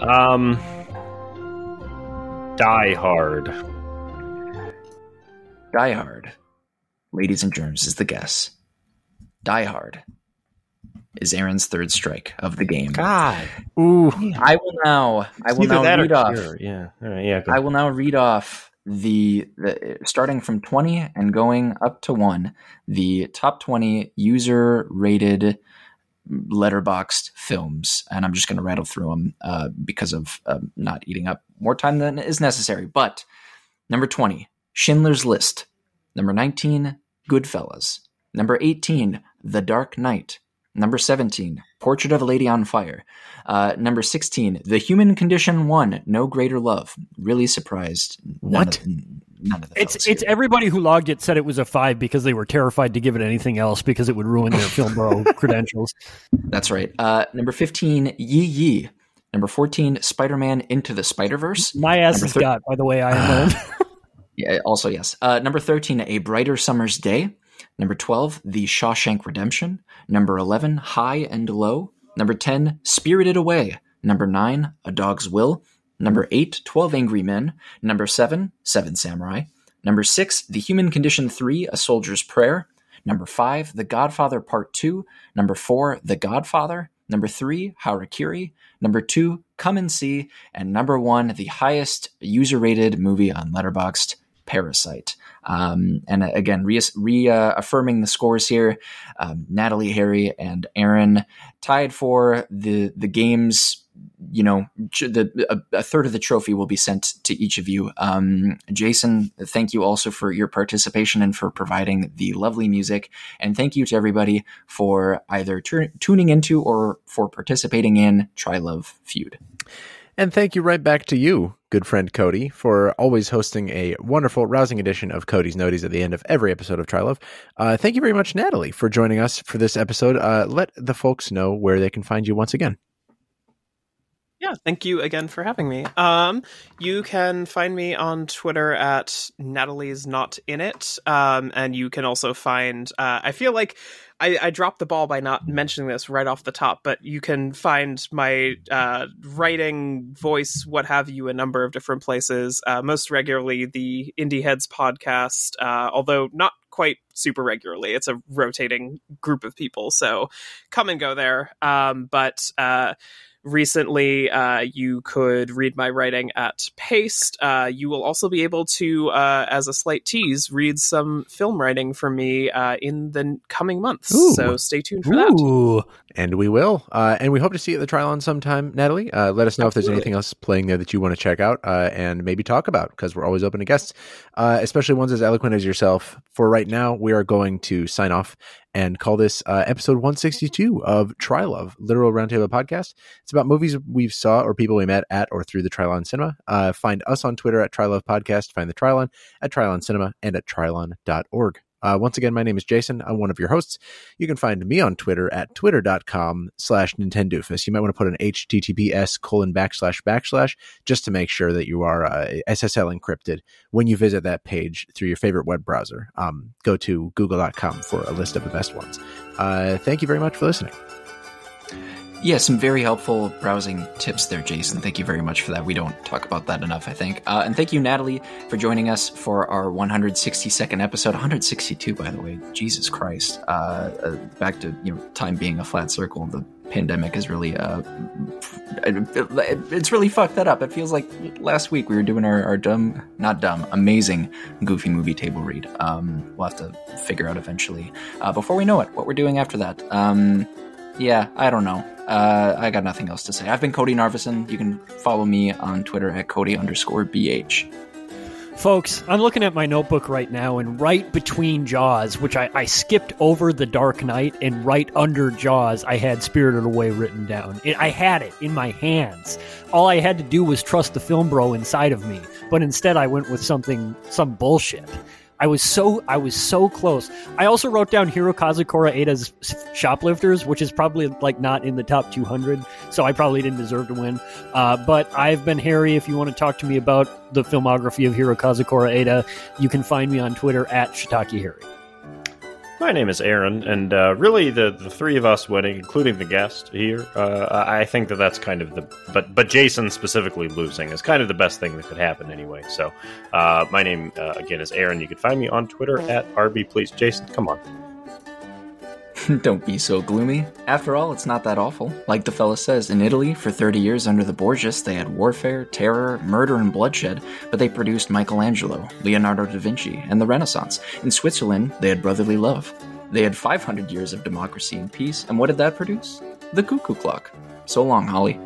Um, Die Hard. Die Hard, ladies and germs, is the guess. Die Hard is Aaron's third strike of the game. God, Ooh, I will now. I will Either now read off. Cure. Yeah, all right, yeah. Go. I will now read off the, the starting from twenty and going up to one. The top twenty user rated Letterboxd films, and I'm just going to rattle through them uh, because of uh, not eating up more time than is necessary. But number 20, Schindler's List. Number 19, Goodfellas. Number 18, The Dark Knight. Number 17, Portrait of a Lady on Fire. Uh, number 16, The Human Condition 1, No Greater Love. Really surprised. None What? Of, none of the it's it's here. everybody who logged it said it was a five because they were terrified to give it anything else because it would ruin their film bro credentials. That's right. Uh, number 15, Yi Yi. Number 14, Spider Man Into the Spider Verse. My ass Number is thir- got, by the way, I am old. Yeah, also, yes. Uh, number 13, A Brighter Summer's Day. Number 12, The Shawshank Redemption. Number 11, High and Low. Number 10, Spirited Away. Number 9, A Dog's Will. Number 8, 12 Angry Men. Number 7, Seven Samurai. Number 6, The Human Condition 3, A Soldier's Prayer. Number 5, The Godfather Part 2. Number 4, The Godfather. Number 3, Harakiri. Number 2, Come and See. And number 1, the highest user rated movie on Letterboxd, Parasite. Um, and uh, again, reaffirming re, uh, the scores here, um, Natalie, Harry, and Aaron tied for the the game's you know, the, a, a, third of the trophy will be sent to each of you. Um, Jason, thank you also for your participation and for providing the lovely music. And thank you to everybody for either tuning into or for participating in Trylove Feud. And thank you right back to you, good friend Cody, for always hosting a wonderful, rousing edition of Cody's Noties at the end of every episode of Trylove. Uh, thank you very much, Natalie, for joining us for this episode. Uh, let the folks know where they can find you once again. Yeah, thank you again for having me. Um, you can find me on Twitter at Natalie's Not In It, um, and you can also find. Uh, I feel like I, I, dropped the ball by not mentioning this right off the top, but you can find my uh, writing, voice, what have you, a number of different places. Uh, most regularly, the Indieheads podcast, uh, although not quite super regularly. It's a rotating group of people, so come and go there. Um, but uh, recently uh, you could read my writing at paste. Uh, you will also be able to uh, as a slight tease read some film writing from me uh, in the coming months. Ooh. so stay tuned for Ooh. that and we will. Uh, and we hope to see you at the Trylon sometime natalie. Uh, let us know Absolutely. if there's anything else playing there that you want to check out and maybe talk about because we're always open to guests. Especially ones as eloquent as yourself. For right now we are going to sign off and call this uh, episode 162 of Trylove, Literal Roundtable Podcast. It's about movies we've saw or people we met at or through the Trylon Cinema. Uh, find us on Twitter at Trylove Podcast. Find the Trylon at Trylon Cinema and at trylon.org. Uh, once again, my name is Jason. I'm one of your hosts. You can find me on Twitter at twitter.com slash Nintendoofus. You might want to put an HTTPS colon backslash backslash just to make sure that you are uh, SSL encrypted when you visit that page through your favorite web browser. Um, go to google.com for a list of the best ones. Uh, thank you very much for listening. Yeah, some very helpful browsing tips there, Jason. Thank you very much for that. We don't talk about that enough, I think. Uh, and thank you, Natalie, for joining us for our 162nd episode. 162, by the way. Jesus Christ. Uh, uh, back to you know time being a flat circle. The pandemic is really uh, it's really fucked that up. It feels like last week we were doing our, our dumb, not dumb, amazing goofy movie table read. Um, we'll have to figure out eventually. Uh, before we know it, what we're doing after that. Um, yeah, I don't know. Uh, I got nothing else to say. I've been Cody Narvison. You can follow me on Twitter at Cody underscore BH. Folks, I'm looking at my notebook right now, and right between Jaws, which I, I, skipped over The Dark Knight, and right under Jaws, I had Spirited Away written down. It, I had it in my hands. All I had to do was trust the film bro inside of me, but instead I went with something, some bullshit. I was so I was so close. I also wrote down Hirokazu Koreeda's Shoplifters, which is probably like not in the top 200, so I probably didn't deserve to win. Uh, but I've been Harry. If you want to talk to me about the filmography of Hirokazu Koreeda, you can find me on Twitter at Shiitake Harry. My name is Aaron, and uh, really the, the three of us winning, including the guest here, uh, I think that that's kind of the but but Jason specifically losing is kind of the best thing that could happen anyway. So, uh, my name uh, again is Aaron. You can find me on Twitter at RB. Please, Jason, come on. Don't be so gloomy. After all, it's not that awful. Like the fella says, in Italy, for 30 years under the Borgias, they had warfare, terror, murder, and bloodshed, but they produced Michelangelo, Leonardo da Vinci, and the Renaissance. In Switzerland, they had brotherly love. They had 500 years of democracy and peace, and what did that produce? The cuckoo clock. So long, Holly.